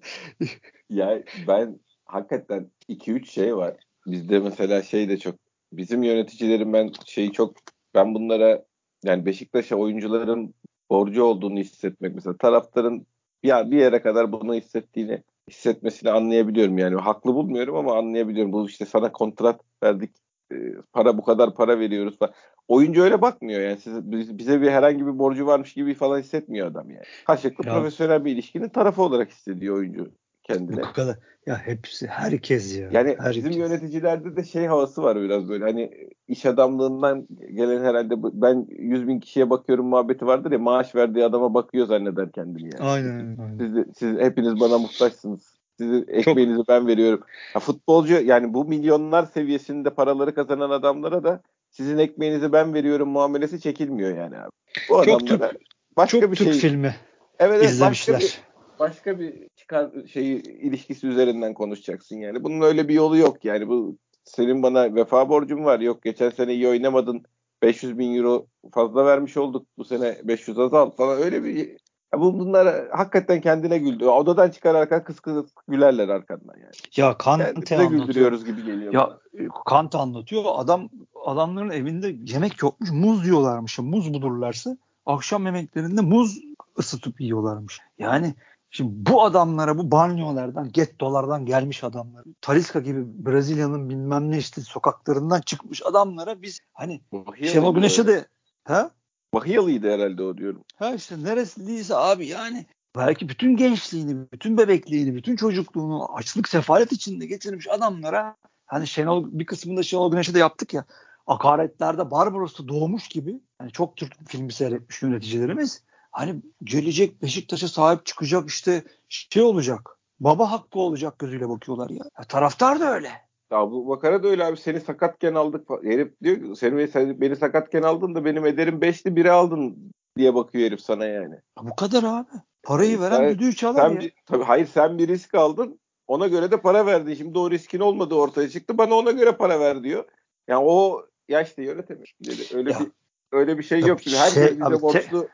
ya ben hakikaten 2-3 şey var. Bizde mesela şey de çok bizim yöneticilerin ben şeyi çok ben bunlara yani Beşiktaş'a oyuncuların borcu olduğunu hissetmek mesela taraftarın bir, bir yere kadar bunu hissettiğini hissetmesini anlayabiliyorum yani haklı bulmuyorum ama anlayabiliyorum. Bu işte sana kontrat verdik e, para bu kadar para veriyoruz falan. Oyuncu öyle bakmıyor yani siz, bize bir herhangi bir borcu varmış gibi falan hissetmiyor adam yani. Karşılıklı profesyonel bir ilişkinin tarafı olarak hissediyor oyuncu kendine. Bu kadar. Ya hepsi herkes ya. Yani herkes. bizim yöneticilerde de şey havası var biraz böyle hani iş adamlığından gelen herhalde ben 100 bin kişiye bakıyorum muhabbeti vardır ya maaş verdiği adama bakıyor zanneder kendini yani. Aynen. aynen. Siz, siz hepiniz bana muhtaçsınız. Sizin ekmeğinizi Çok... ben veriyorum. Ya futbolcu yani bu milyonlar seviyesinde paraları kazanan adamlara da sizin ekmeğinizi ben veriyorum muamelesi çekilmiyor yani abi. Bu çok Türk, başka çok bir Türk şey. filmi evet, evet, izlemişler. Başka bir, başka bir çıkar şeyi ilişkisi üzerinden konuşacaksın yani. Bunun öyle bir yolu yok yani. Bu senin bana vefa borcun var. Yok geçen sene iyi oynamadın. 500 bin euro fazla vermiş olduk. Bu sene 500 azalt falan öyle bir bu bunlar hakikaten kendine güldü. Odadan çıkararken kıs kıs gülerler arkandan yani. Ya Kant anlatıyor. gibi geliyor. Ya bana. Kant anlatıyor. Adam adamların evinde yemek yokmuş. Muz yiyorlarmış. Muz bulurlarsa akşam yemeklerinde muz ısıtıp yiyorlarmış. Yani Şimdi bu adamlara bu banyolardan, gettolardan gelmiş adamlar, Taliska gibi Brezilya'nın bilmem ne işte sokaklarından çıkmış adamlara biz hani Şenol Güneş'e de ha? Bahiyalıydı herhalde o diyorum. Ha işte neresliyse abi yani belki bütün gençliğini, bütün bebekliğini, bütün çocukluğunu açlık sefalet içinde geçirmiş adamlara hani Şenol bir kısmında Şenol Güneş'e de yaptık ya hakaretlerde Barbaros'ta doğmuş gibi yani çok Türk filmi seyretmiş yöneticilerimiz hani gelecek Beşiktaş'a sahip çıkacak işte şey olacak. Baba hakkı olacak gözüyle bakıyorlar ya. ya taraftar da öyle. Ya bu Bakara da öyle abi seni sakatken aldık. Herif diyor seni beni, beni sakatken aldın da benim ederim beşli biri aldın diye bakıyor herif sana yani. Ya bu kadar abi. Parayı veren sen, düdüğü çalar sen, ya. Tabii, hayır sen bir risk aldın. Ona göre de para verdin. Şimdi o riskin olmadığı ortaya çıktı. Bana ona göre para ver diyor. Yani o ya işte yönetemiyor. Öyle ya, bir öyle bir şey yok. Şimdi herkes şey, bize borçlu. Te,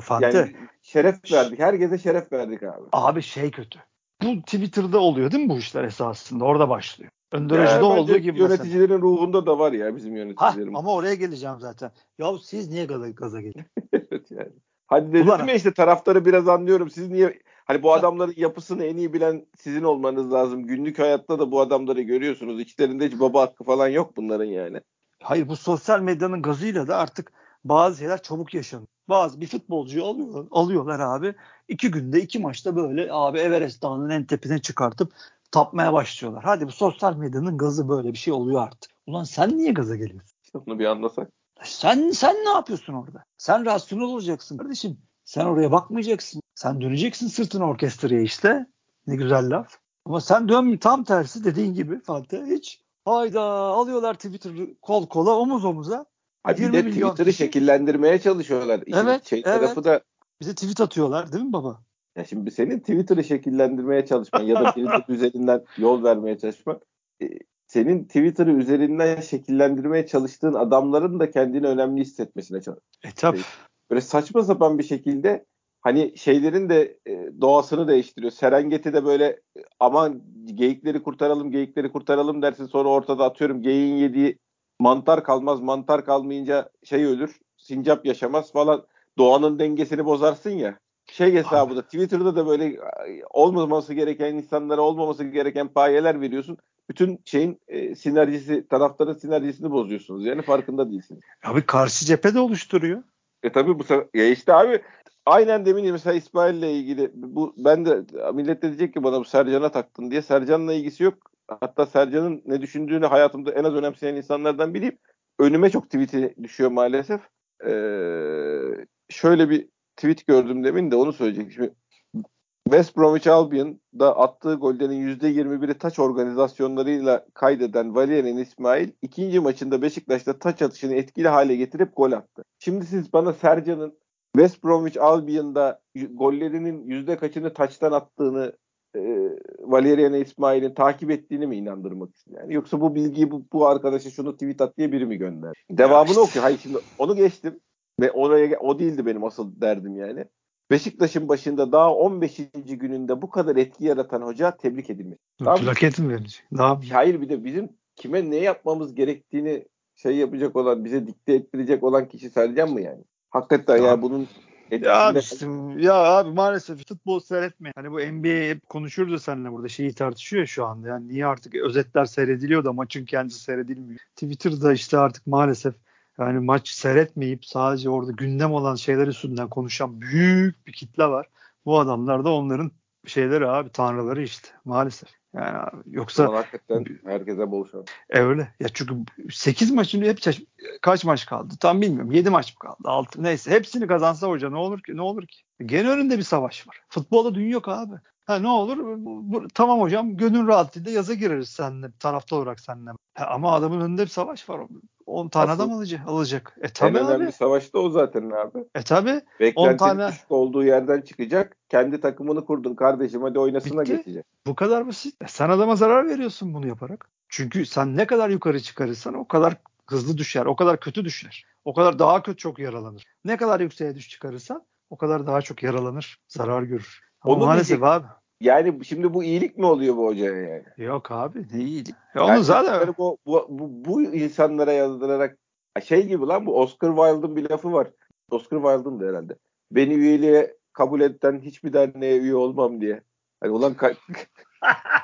Fante. Yani şeref verdik. Herkese şeref verdik abi. Abi şey kötü. Bu Twitter'da oluyor değil mi bu işler esasında? Orada başlıyor. Öndürücüde olduğu gibi. Yöneticilerin mesela. ruhunda da var ya bizim yöneticilerin. Ha, ama oraya geleceğim zaten. Ya siz niye gaza, gaza gelin? evet yani. Hadi dedim Ulan, ya işte taraftarı biraz anlıyorum. Siz niye hani bu adamların yapısını en iyi bilen sizin olmanız lazım. Günlük hayatta da bu adamları görüyorsunuz. İçlerinde hiç baba hakkı falan yok bunların yani. Hayır bu sosyal medyanın gazıyla da artık bazı şeyler çabuk yaşanıyor. Bazı bir futbolcuyu alıyorlar, alıyorlar abi. iki günde iki maçta böyle abi Everest Dağı'nın en tepesine çıkartıp tapmaya başlıyorlar. Hadi bu sosyal medyanın gazı böyle bir şey oluyor artık. Ulan sen niye gaza geliyorsun? Onu bir anlasak. Sen sen ne yapıyorsun orada? Sen rasyonel olacaksın kardeşim. Sen oraya bakmayacaksın. Sen döneceksin sırtını orkestraya işte. Ne güzel laf. Ama sen dön tam tersi dediğin gibi Fatih hiç. Hayda alıyorlar Twitter'ı kol kola omuz omuza. Hadi bir de Twitter'ı kişi... şekillendirmeye çalışıyorlar. İşin evet, şey evet. tarafı da bize tweet atıyorlar değil mi baba? Ya şimdi senin Twitter'ı şekillendirmeye çalışman ya da Twitter üzerinden yol vermeye çalışman e, senin Twitter'ı üzerinden şekillendirmeye çalıştığın adamların da kendini önemli hissetmesine çalışıyor. E tabii. Şey, böyle saçma sapan bir şekilde hani şeylerin de e, doğasını değiştiriyor. Serengeti de böyle aman geyikleri kurtaralım, geyikleri kurtaralım dersin sonra ortada atıyorum geyiğin yediği mantar kalmaz. Mantar kalmayınca şey ölür. Sincap yaşamaz falan. Doğanın dengesini bozarsın ya. Şey hesabı da Twitter'da da böyle olmaması gereken insanlara olmaması gereken payeler veriyorsun. Bütün şeyin e, sinerjisi, taraftarın sinerjisini bozuyorsunuz. Yani farkında değilsiniz. Abi karşı cephe de oluşturuyor. E tabi bu ya işte abi aynen demin mesela İsmail'le ilgili bu ben de millet de diyecek ki bana bu Sercan'a taktın diye Sercan'la ilgisi yok hatta Sercan'ın ne düşündüğünü hayatımda en az önemseyen insanlardan biriyim. Önüme çok tweet'i düşüyor maalesef. Ee, şöyle bir tweet gördüm demin de onu söyleyecek. Şimdi West Bromwich Albion'da attığı gollerin %21'i taç organizasyonlarıyla kaydeden Valerian İsmail ikinci maçında Beşiktaş'ta taç atışını etkili hale getirip gol attı. Şimdi siz bana Sercan'ın West Bromwich Albion'da gollerinin yüzde kaçını taçtan attığını e, Valerian İsmail'in takip ettiğini mi inandırmak istiyor? Yani yoksa bu bilgiyi bu, bu arkadaşa şunu tweet at diye biri mi gönder? Devamını işte. okuyor. Hayır şimdi onu geçtim. Ve oraya o değildi benim asıl derdim yani. Beşiktaş'ın başında daha 15. gününde bu kadar etki yaratan hoca tebrik edilmiş. Plaket mi verecek? Daha... Hayır bir de bizim kime ne yapmamız gerektiğini şey yapacak olan, bize dikte ettirecek olan kişi Sercan mı yani? Hakikaten ya yani bunun ya abi, işte, ya abi maalesef futbol seyretme. Hani bu NBA hep konuşuruz da seninle burada şeyi tartışıyor şu anda. Yani niye artık özetler seyrediliyor da maçın kendisi seyredilmiyor. Twitter'da işte artık maalesef yani maç seyretmeyip sadece orada gündem olan şeyler üstünden konuşan büyük bir kitle var. Bu adamlar da onların şeyleri abi tanrıları işte maalesef. Yani yoksa Ama hakikaten herkese bol şans. E öyle. Ya çünkü 8 maçın hep kaç maç kaldı? Tam bilmiyorum. 7 maç mı kaldı? 6 neyse. Hepsini kazansa hoca ne olur ki? Ne olur ki? Gene önünde bir savaş var. Futbolda dünya yok abi. Ha ne olur? Bu, bu, tamam hocam gönül rahatlığıyla yaza gireriz seninle tarafta olarak seninle. Ha, ama adamın önünde bir savaş var. 10 tane Asıl- adam alacak. alacak. E En tabi önemli abi. savaş da o zaten abi. E tabi. Beklentinin tane- düşük olduğu yerden çıkacak. Kendi takımını kurdun kardeşim hadi oynasına Bitti. geçecek. Bu kadar basit. E sen adama zarar veriyorsun bunu yaparak. Çünkü sen ne kadar yukarı çıkarırsan o kadar hızlı düşer. O kadar kötü düşer. O kadar daha kötü çok yaralanır. Ne kadar yükseğe düş çıkarırsan o kadar daha çok yaralanır. Zarar görür. Ama Onu maalesef diyecek- abi. Yani şimdi bu iyilik mi oluyor bu hocaya yani? Yok abi ne iyiydi. Ya Yani onu zaten bu, bu, bu, bu insanlara yazdırarak şey gibi lan bu Oscar Wilde'ın bir lafı var. Oscar Wilde'ın da herhalde. Beni üyeliğe kabul eden hiçbir derneğe üye olmam diye. Hani ulan ka-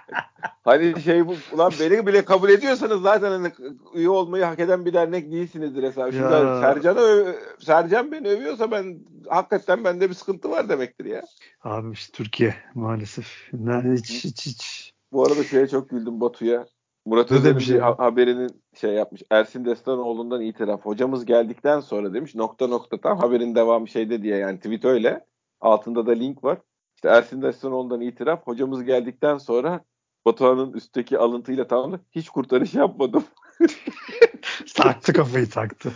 hani şey bu ulan beni bile kabul ediyorsanız zaten hani üye olmayı hak eden bir dernek değilsinizdir hesabı. Ya. Sercan'ı öv- Sercan beni övüyorsa ben hakikaten bende bir sıkıntı var demektir ya. abi işte Türkiye maalesef. Ne, hiç, hiç, hiç. Bu arada şeye çok güldüm Batu'ya. Murat demiş bir ha- haberinin şey yapmış. Ersin Destanoğlu'ndan itiraf. Hocamız geldikten sonra demiş nokta nokta tam haberin devamı şeyde diye yani tweet öyle. Altında da link var. İşte Ersin Destanoğlu'ndan itiraf. Hocamız geldikten sonra Batuhan'ın üstteki alıntıyla tamamladı. Hiç kurtarış yapmadım. Taktı kafayı taktı.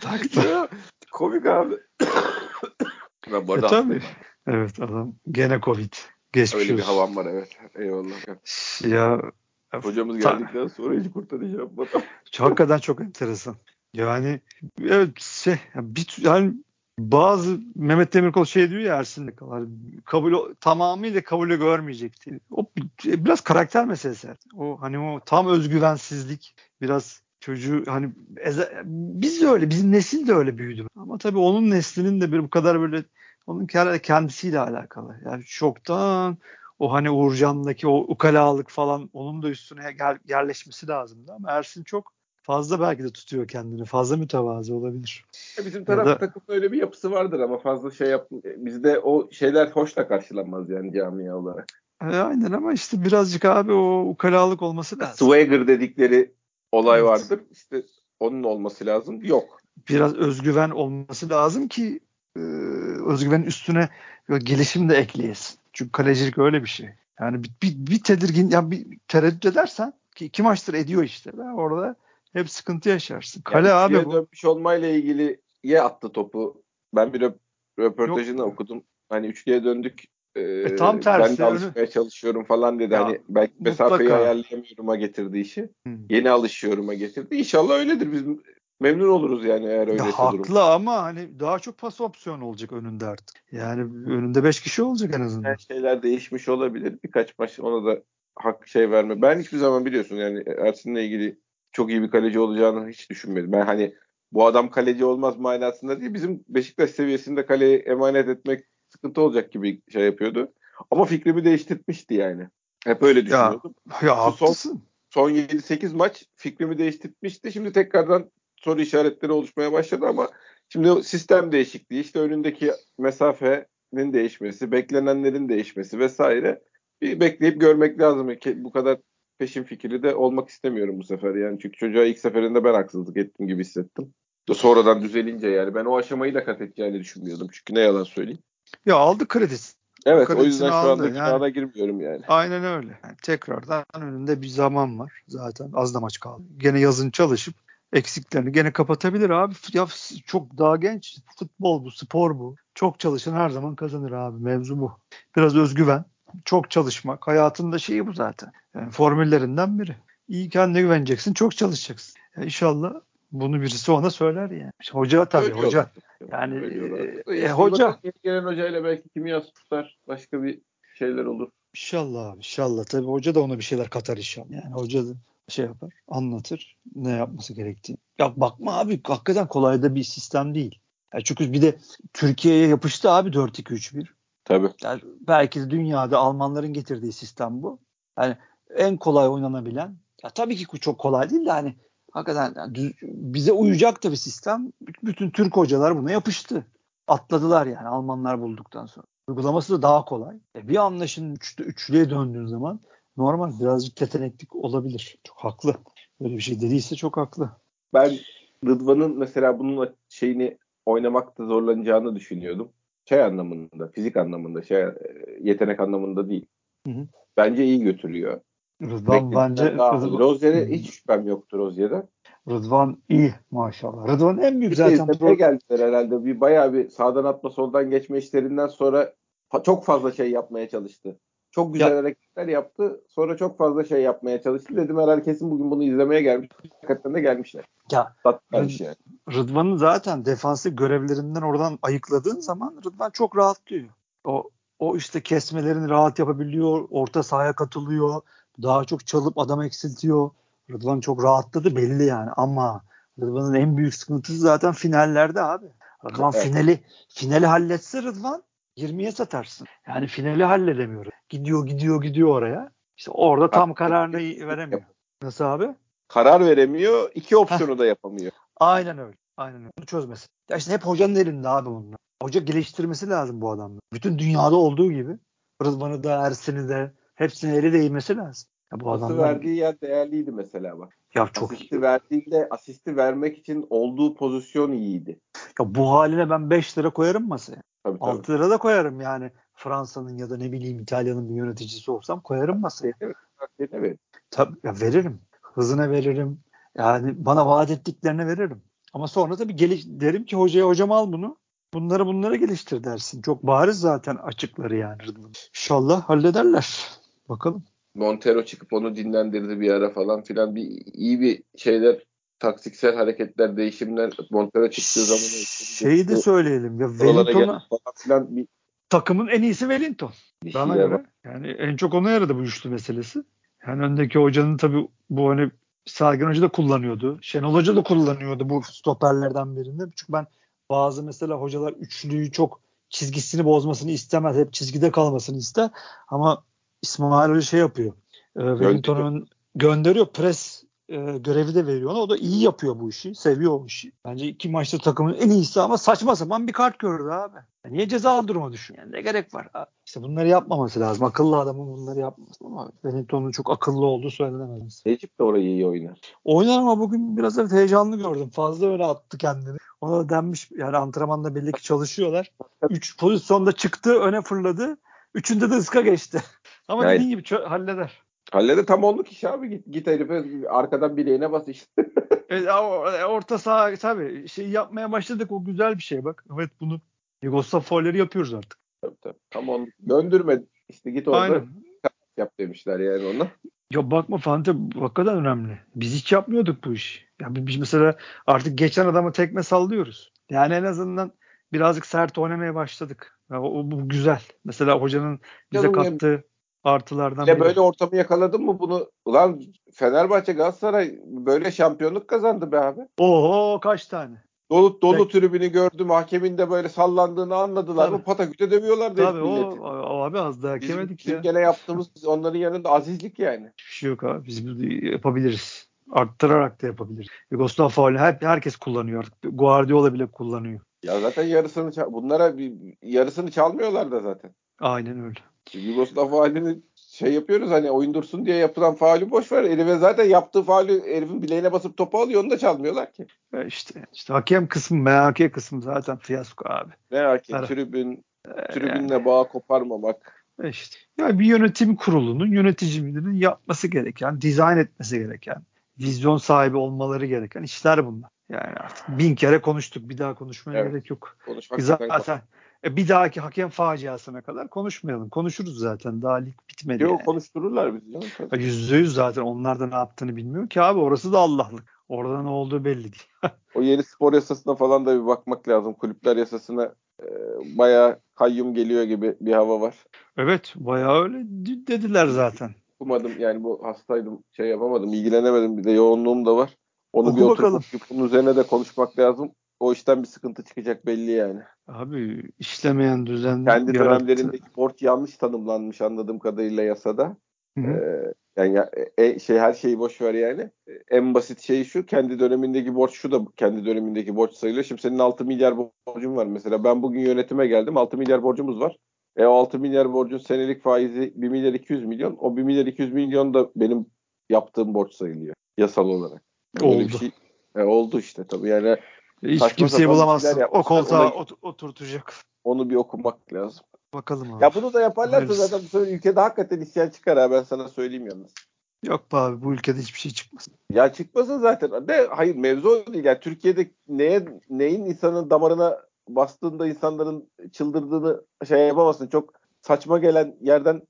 taktı. Komik abi. ben bu E, arada tabii. Evet adam gene Covid. Geçmiş öyle bir havam var evet. Eyvallah. Ya Hocamız Ta- geldikten sonra hiç kurtarış yapmadım. hakikaten çok enteresan. Yani evet şey bir yani bazı Mehmet Demirkol şey diyor ya Ersin'de kadar kabul tamamıyla kabulü görmeyecekti. O bi- biraz karakter meselesi. O hani o tam özgüvensizlik biraz çocuğu hani eze- biz de öyle bizim nesil de öyle büyüdü. Ama tabii onun neslinin de bir bu kadar böyle onun kendisiyle alakalı. Yani çoktan o hani Uğurcan'daki o ukalalık falan onun da üstüne yerleşmesi lazımdı ama Ersin çok fazla belki de tutuyor kendini. Fazla mütevazı olabilir. Ya Bizim taraf da- takımda öyle bir yapısı vardır ama fazla şey yap bizde o şeyler hoşla karşılanmaz yani camia olarak. E, aynen ama işte birazcık abi o ukalalık olması lazım. Swagger dedikleri olay Evet. vardır. İşte onun olması lazım. Yok. Biraz özgüven olması lazım ki e, özgüvenin üstüne gelişim de ekleyesin. Çünkü kalecilik öyle bir şey. Yani bir, bir, bir tedirgin, ya bir tereddüt edersen ki iki maçtır ediyor işte. Ben orada hep sıkıntı yaşarsın. Kale Yani abi bu. dönmüş olmayla ilgili ye attı topu. Ben bir röp- röportajını Yok. okudum. Hani üçlüye döndük. Ee, tam ben tersi, de alışmaya çalışıyorum falan dedi. Ya, hani belki mesafeyi mutlaka. ayarlayamıyorum'a getirdi işi. Hı. Yeni alışıyorum'a getirdi. İnşallah öyledir. Biz memnun oluruz yani eğer Ya öyleyse haklı durum. ama hani daha çok pas opsiyonu olacak önünde artık. Yani önünde 5 kişi olacak en azından. Yani şeyler değişmiş olabilir. Birkaç maç ona da hak şey verme. Ben hiçbir zaman biliyorsun yani Ersin'le ilgili çok iyi bir kaleci olacağını hiç düşünmedim. Ben hani bu adam kaleci olmaz manasında değil. Bizim Beşiktaş seviyesinde kaleye emanet etmek sıkıntı olacak gibi şey yapıyordu. Ama fikrimi değiştirmişti yani. Hep öyle düşünüyordum. Ya Şu son- haklısın. Son 7-8 maç fikrimi değiştirmişti. Şimdi tekrardan soru işaretleri oluşmaya başladı ama şimdi sistem değişikliği, işte önündeki mesafenin değişmesi, beklenenlerin değişmesi vesaire bir bekleyip görmek lazım. Bu kadar peşin fikirli de olmak istemiyorum bu sefer yani. Çünkü çocuğa ilk seferinde ben haksızlık ettim gibi hissettim. Sonradan düzelince yani ben o aşamayı da kat edeceğini düşünmüyordum. Çünkü ne yalan söyleyeyim. Ya aldı kredisi. Evet o Kredisini yüzden şu anda Yani- günahına girmiyorum yani. Aynen öyle. Yani tekrardan önünde bir zaman var. Zaten az da maç kaldı. Gene yazın çalışıp eksiklerini gene kapatabilir abi. Ya çok daha genç. Futbol bu, spor bu. Çok çalışan her zaman kazanır abi. Mevzu bu. Biraz özgüven, çok çalışmak. Hayatında şeyi bu zaten. Yani formüllerinden biri. İyi kendine güveneceksin, çok çalışacaksın. Ya inşallah bunu birisi ona söyler yani. İşte hoca tabii Öyle hoca. olur. Yani, e, İşte hoca- gelen hocayla belki kimya tutar. Başka bir şeyler olur. İnşallah abi inşallah. Tabii hoca da ona bir şeyler katar inşallah. Yani hoca da şey yapar, anlatır ne yapması gerektiğini. Ya bakma abi hakikaten kolay da bir sistem değil. Ya çünkü bir de Türkiye'ye yapıştı abi 4-2-3-1. Tabii. Yani belki de dünyada Almanların getirdiği sistem bu. Yani en kolay oynanabilen. Ya tabii ki çok kolay değil de hani hakikaten yani düz- bize uyacak da bir sistem. Bütün Türk hocalar buna yapıştı. Atladılar yani Almanlar bulduktan sonra. Uygulaması da daha kolay. E bir anlaşın üçlü, üçlüye döndüğün zaman normal birazcık yeteneklik olabilir. Çok haklı. Böyle bir şey dediyse çok haklı. Ben Rıdvan'ın mesela bunun şeyini oynamakta zorlanacağını düşünüyordum. Şey anlamında, fizik anlamında, şey e, yetenek anlamında değil. Hı hı. Bence iyi götürüyor. Rıdvan bence daha. Rıdvan- Rozier'e hiç şüphem yoktu Rozier'e. Rıdvan iyi maşallah. Rıdvan en büyük Bir zaten. pro... geldiler herhalde. Bir bayağı bir sağdan atma soldan geçme işlerinden sonra çok fazla şey yapmaya çalıştı. Çok güzel ya. hareketler yaptı. Sonra çok fazla şey yapmaya çalıştı. Dedim herhalde kesin bugün bunu izlemeye gelmiş. Hakikaten de gelmişler. Ya Rıd- yani. Rıdvan'ın zaten defansif görevlerinden oradan ayıkladığın zaman Rıdvan çok rahatlıyor. O o işte kesmelerini rahat yapabiliyor. Orta sahaya katılıyor. Daha çok çalıp adam eksiltiyor. Rıdvan çok rahatladı belli yani ama Rıdvan'ın en büyük sıkıntısı zaten finallerde abi. Rıdvan evet. finali finali halletse Rıdvan 20'ye satarsın. Yani finali halledemiyor. Gidiyor gidiyor gidiyor oraya. İşte orada tam kararını veremiyor. Nasıl abi? Karar veremiyor. iki opsiyonu da yapamıyor. Aynen öyle. Aynen öyle. Bunu çözmesi. Ya işte hep hocanın elinde abi bunlar. Hoca geliştirmesi lazım bu adamları. Bütün dünyada olduğu gibi. Rıdvan'ı da Ersin'i de hepsinin eli değmesi lazım. Ya bu adamlar... verdiği yer değerliydi mesela bak. Ya çok asisti iyi. verdiğinde asisti vermek için olduğu pozisyon iyiydi. Ya bu haline ben 5 lira koyarım masaya. Tabii, tabii. 6 lira da koyarım yani. Fransa'nın ya da ne bileyim İtalya'nın bir yöneticisi olsam koyarım masaya. Evet. evet. Tabii ya veririm. Hızına veririm. Yani bana vaat ettiklerine veririm. Ama sonra tabii geliş, derim ki hocaya hocam al bunu. Bunları bunlara geliştir dersin. Çok bariz zaten açıkları yani. İnşallah hallederler. Bakalım. Montero çıkıp onu dinlendirdi bir ara falan filan. Bir iyi bir şeyler taktiksel hareketler, değişimler Montero çıktığı zaman şeyi de söyleyelim ya Wellington'a falan bir takımın en iyisi Wellington. Bana göre. Yani en çok ona yaradı bu üçlü meselesi. Yani öndeki hocanın tabii bu hani Sergen Hoca da kullanıyordu. Şenol Hoca da kullanıyordu bu stoperlerden birinde. Çünkü ben bazı mesela hocalar üçlüyü çok çizgisini bozmasını istemez. Hep çizgide kalmasını ister. Ama İsmail Hoca şey yapıyor. E, Wellington'un gönderiyor. Pres e, görevi de veriyor ona. O da iyi yapıyor bu işi. Seviyor o işi. Bence iki maçta takımın en iyisi ama saçma sapan bir kart gördü abi. Ya niye cezalı duruma düşün? Yani ne gerek var? Abi? İşte bunları yapmaması lazım. Akıllı adamın bunları yapması. Ama Wellington'un çok akıllı olduğu söylenemez. Necip de orayı iyi oynar. Oynar ama bugün biraz evet heyecanlı gördüm. Fazla öyle attı kendini. Ona da denmiş yani antrenmanda belli ki çalışıyorlar. Üç pozisyonda çıktı öne fırladı. Üçünde de ıska geçti. Ama yani, dediğin gibi çö- halleder. Halleder tam olduk iş abi. Git, git herife arkadan bileğine bas işte. evet, orta saha tabii şey yapmaya başladık o güzel bir şey bak. Evet bunu Yugoslav fauleri yapıyoruz artık. Tabii tabii. Tam onu döndürme işte git orada Aynen. yap demişler yani ona. Ya bakma Fante hakikaten önemli. Biz hiç yapmıyorduk bu işi. Yani biz mesela artık geçen adamı tekme sallıyoruz. Yani en azından birazcık sert oynamaya başladık. Yani o, bu güzel. Mesela hocanın bize Canım kattığı artılardan biri. böyle ortamı yakaladın mı bunu? Ulan Fenerbahçe Galatasaray böyle şampiyonluk kazandı be abi. Oho kaç tane? Dolu dolu Peki. tribünü gördüm. Hakemin de böyle sallandığını anladılar Tabii. mı? Pataküte dövüyorlar Tabii o, o, abi az daha yemedik ya. Bizim gene yaptığımız onların yanında azizlik yani. Hiçbir şey yok abi. Biz bunu yapabiliriz. Arttırarak da yapabiliriz. Yugoslav faulü hep herkes kullanıyor. Guardiola bile kullanıyor. Ya zaten yarısını bunlara bir, yarısını çalmıyorlar da zaten. Aynen öyle. Yugoslav faulünü şey yapıyoruz hani oyun dursun diye yapılan faulü boş ver. Herife zaten yaptığı faulü herifin bileğine basıp topu alıyor onu da çalmıyorlar ki. E işte, işte hakem kısmı MHK kısmı zaten fiyasko abi. MHK Her... tribün ee, tribünle yani. bağ koparmamak. E işte. Ya bir yönetim kurulunun yöneticilerinin yapması gereken, dizayn etmesi gereken, vizyon sahibi olmaları gereken işler bunlar. Yani artık bin kere konuştuk. Bir daha konuşmaya evet. gerek yok. Konuşmak zaten e, bir dahaki hakem faciasına kadar konuşmayalım. Konuşuruz zaten. Daha lig bitmedi. Yok yani. konuştururlar bizi canım. Yüzde yüz zaten. Onlar da ne yaptığını bilmiyor ki abi. Orası da Allah'lık. Orada ne olduğu belli değil. o yeni spor yasasına falan da bir bakmak lazım. Kulüpler yasasına e, bayağı kayyum geliyor gibi bir hava var. Evet bayağı öyle dediler zaten. Okumadım yani bu hastaydım şey yapamadım ilgilenemedim bir de yoğunluğum da var. Onu Oku bir oturup bunun üzerine de konuşmak lazım o işten bir sıkıntı çıkacak belli yani. Abi işlemeyen düzen kendi yarattı. dönemlerindeki borç yanlış tanımlanmış anladığım kadarıyla yasada. Ee, yani e, şey her şeyi boş ver yani. En basit şey şu kendi dönemindeki borç şu da kendi dönemindeki borç sayılıyor. Şimdi senin 6 milyar borcun var mesela. Ben bugün yönetime geldim. 6 milyar borcumuz var. E o 6 milyar borcun senelik faizi 1 milyar 200 milyon. O 1 milyar 200 milyon da benim yaptığım borç sayılıyor yasal olarak. Böyle oldu. Şey, e, oldu işte tabii yani hiç kimseyi bulamazsın. O koltuğa ona, oturtacak. Onu bir okumak lazım. Bakalım abi. Ya bunu da yaparlarsa Hayırlısı. zaten bu ülkede hakikaten isyan çıkar ha ben sana söyleyeyim yalnız. Yok be abi bu ülkede hiçbir şey çıkmaz. Ya çıkmasın zaten. De hayır mevzu değil. Yani Türkiye'de neye neyin insanın damarına bastığında insanların çıldırdığını şey yapamazsın. Çok saçma gelen yerden e,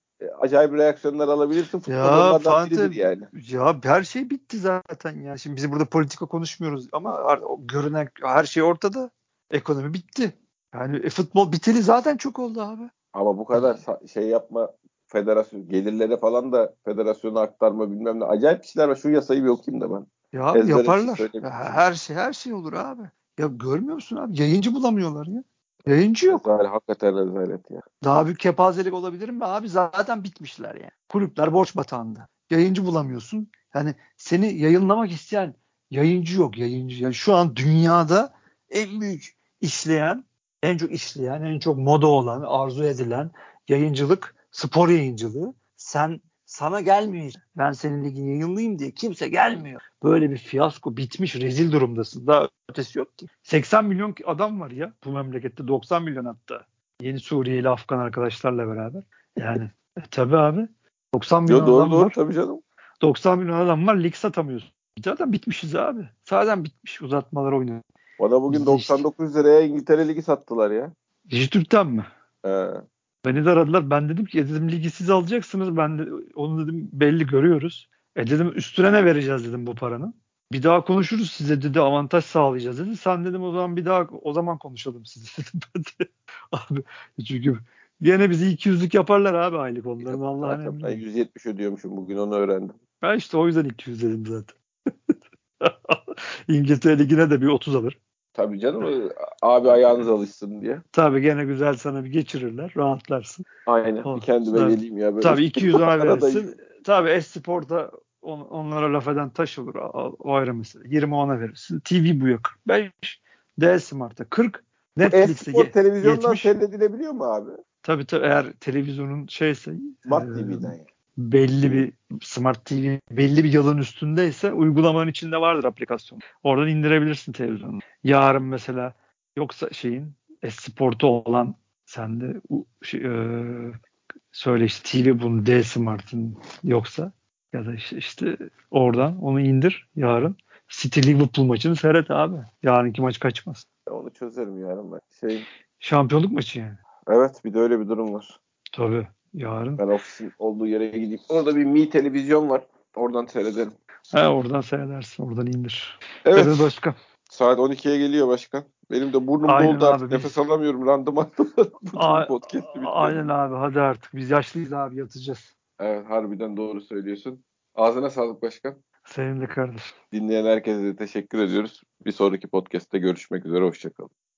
acayip reaksiyonlar alabilirsin. Futbol Ya biridir yani. Ya her şey bitti zaten ya. Şimdi biz burada politika konuşmuyoruz ama görünen her şey ortada. Ekonomi bitti. Yani e, futbol biteli zaten çok oldu abi. Ama bu kadar şey yapma federasyon gelirlere falan da federasyona aktarma bilmem ne acayip şeyler var. Şu yasayı bir okuyayım da ben. Ya bir şey yaparlar. Ya her şey her şey olur abi. Ya görmüyor musun abi? Yayıncı bulamıyorlar ya. Yayıncı yok. Rezalet, hakikaten rezalet ya. Daha büyük kepazelik olabilir mi abi? Zaten bitmişler yani. Kulüpler borç batağında. Yayıncı bulamıyorsun. Yani seni yayınlamak isteyen yayıncı yok yayıncı. Yani şu an dünyada en büyük işleyen, en çok işleyen, en çok moda olan, arzu edilen yayıncılık, spor yayıncılığı. Sen sana gelmiyor. Ben senin ligini yayınlayayım diye kimse gelmiyor. Böyle bir fiyasko bitmiş rezil durumdasın. Daha ötesi yok ki. 80 milyon adam var ya bu memlekette 90 milyon hatta. Yeni Suriyeli Afgan arkadaşlarla beraber. Yani e, tabii abi. 90 milyon Yo, doğru adam doğru var. tabii canım. 90 milyon adam var. Lig satamıyorsun. Zaten bitmişiz abi. Zaten bitmiş. Uzatmalar oynuyor. Bana bugün Bizde işte- 99 liraya İngiltere Ligi sattılar ya. Dijitürk'ten mi? Ee, Beni de aradılar. Ben dedim ki "E dedim ligi siz alacaksınız. Ben de onu dedim belli görüyoruz. E dedim üstüne ne vereceğiz dedim bu paranın. Bir daha konuşuruz size dedi avantaj sağlayacağız dedi. Sen dedim o zaman bir daha o zaman konuşalım size dedim ben de. Abi çünkü gene bizi 200'lük yaparlar abi aylık onların Allah'ın zaten ben emri. 170 ödüyormuşum bugün onu öğrendim. Ben işte o yüzden 200 dedim zaten. İngiltere Ligi'ne de bir 30 alır. Tabii canım abi ayağınız alışsın diye. Tabii gene güzel sana bir geçirirler. Rahatlarsın. Aynen. Bir kendime tabii. geleyim ya. Böyle. Tabii 200 ona Arada- verirsin. Tabii Espor'da on, onlara laf eden taş olur. O, o ayrı mesele. 20 ona verirsin. TV bu yok. 45. D Smart'a 40. Netflix'e E-spor ye- televizyondan 70. seyredilebiliyor mu abi? Tabii tabii eğer televizyonun şeyse Smart e, TV'den yani. Belli bir Smart TV belli bir yılın üstündeyse uygulamanın içinde vardır aplikasyon. Oradan indirebilirsin televizyonu. Yarın mesela yoksa şeyin Esport'u olan sende şey, e, söyle işte TV bunun D Smart'ın yoksa ya da işte, işte oradan onu indir yarın. City Liverpool maçını seyret abi. Yarınki maç kaçmaz. Onu çözerim yarın ben. Şey, Şampiyonluk maçı yani. evet bir de öyle bir durum var. Tabii. Yarın. Ben ofisin olduğu yere gideyim. Orada bir Mi televizyon var. Oradan seyrederim. Ha, oradan seyredersin. Oradan indir. Evet. Evet başka. Saat 12'ye geliyor başkan. Benim de burnum Aynen doldu artık. biz- Nefes alamıyorum. Randıman. Bu A- podcast'i bitirelim. Aynen abi hadi artık. Biz yaşlıyız abi yatacağız. Evet harbiden doğru söylüyorsun. Ağzına sağlık başkan. Senin de kardeşim. Dinleyen herkese de teşekkür ediyoruz. Bir sonraki podcast'te görüşmek üzere. Hoşçakalın.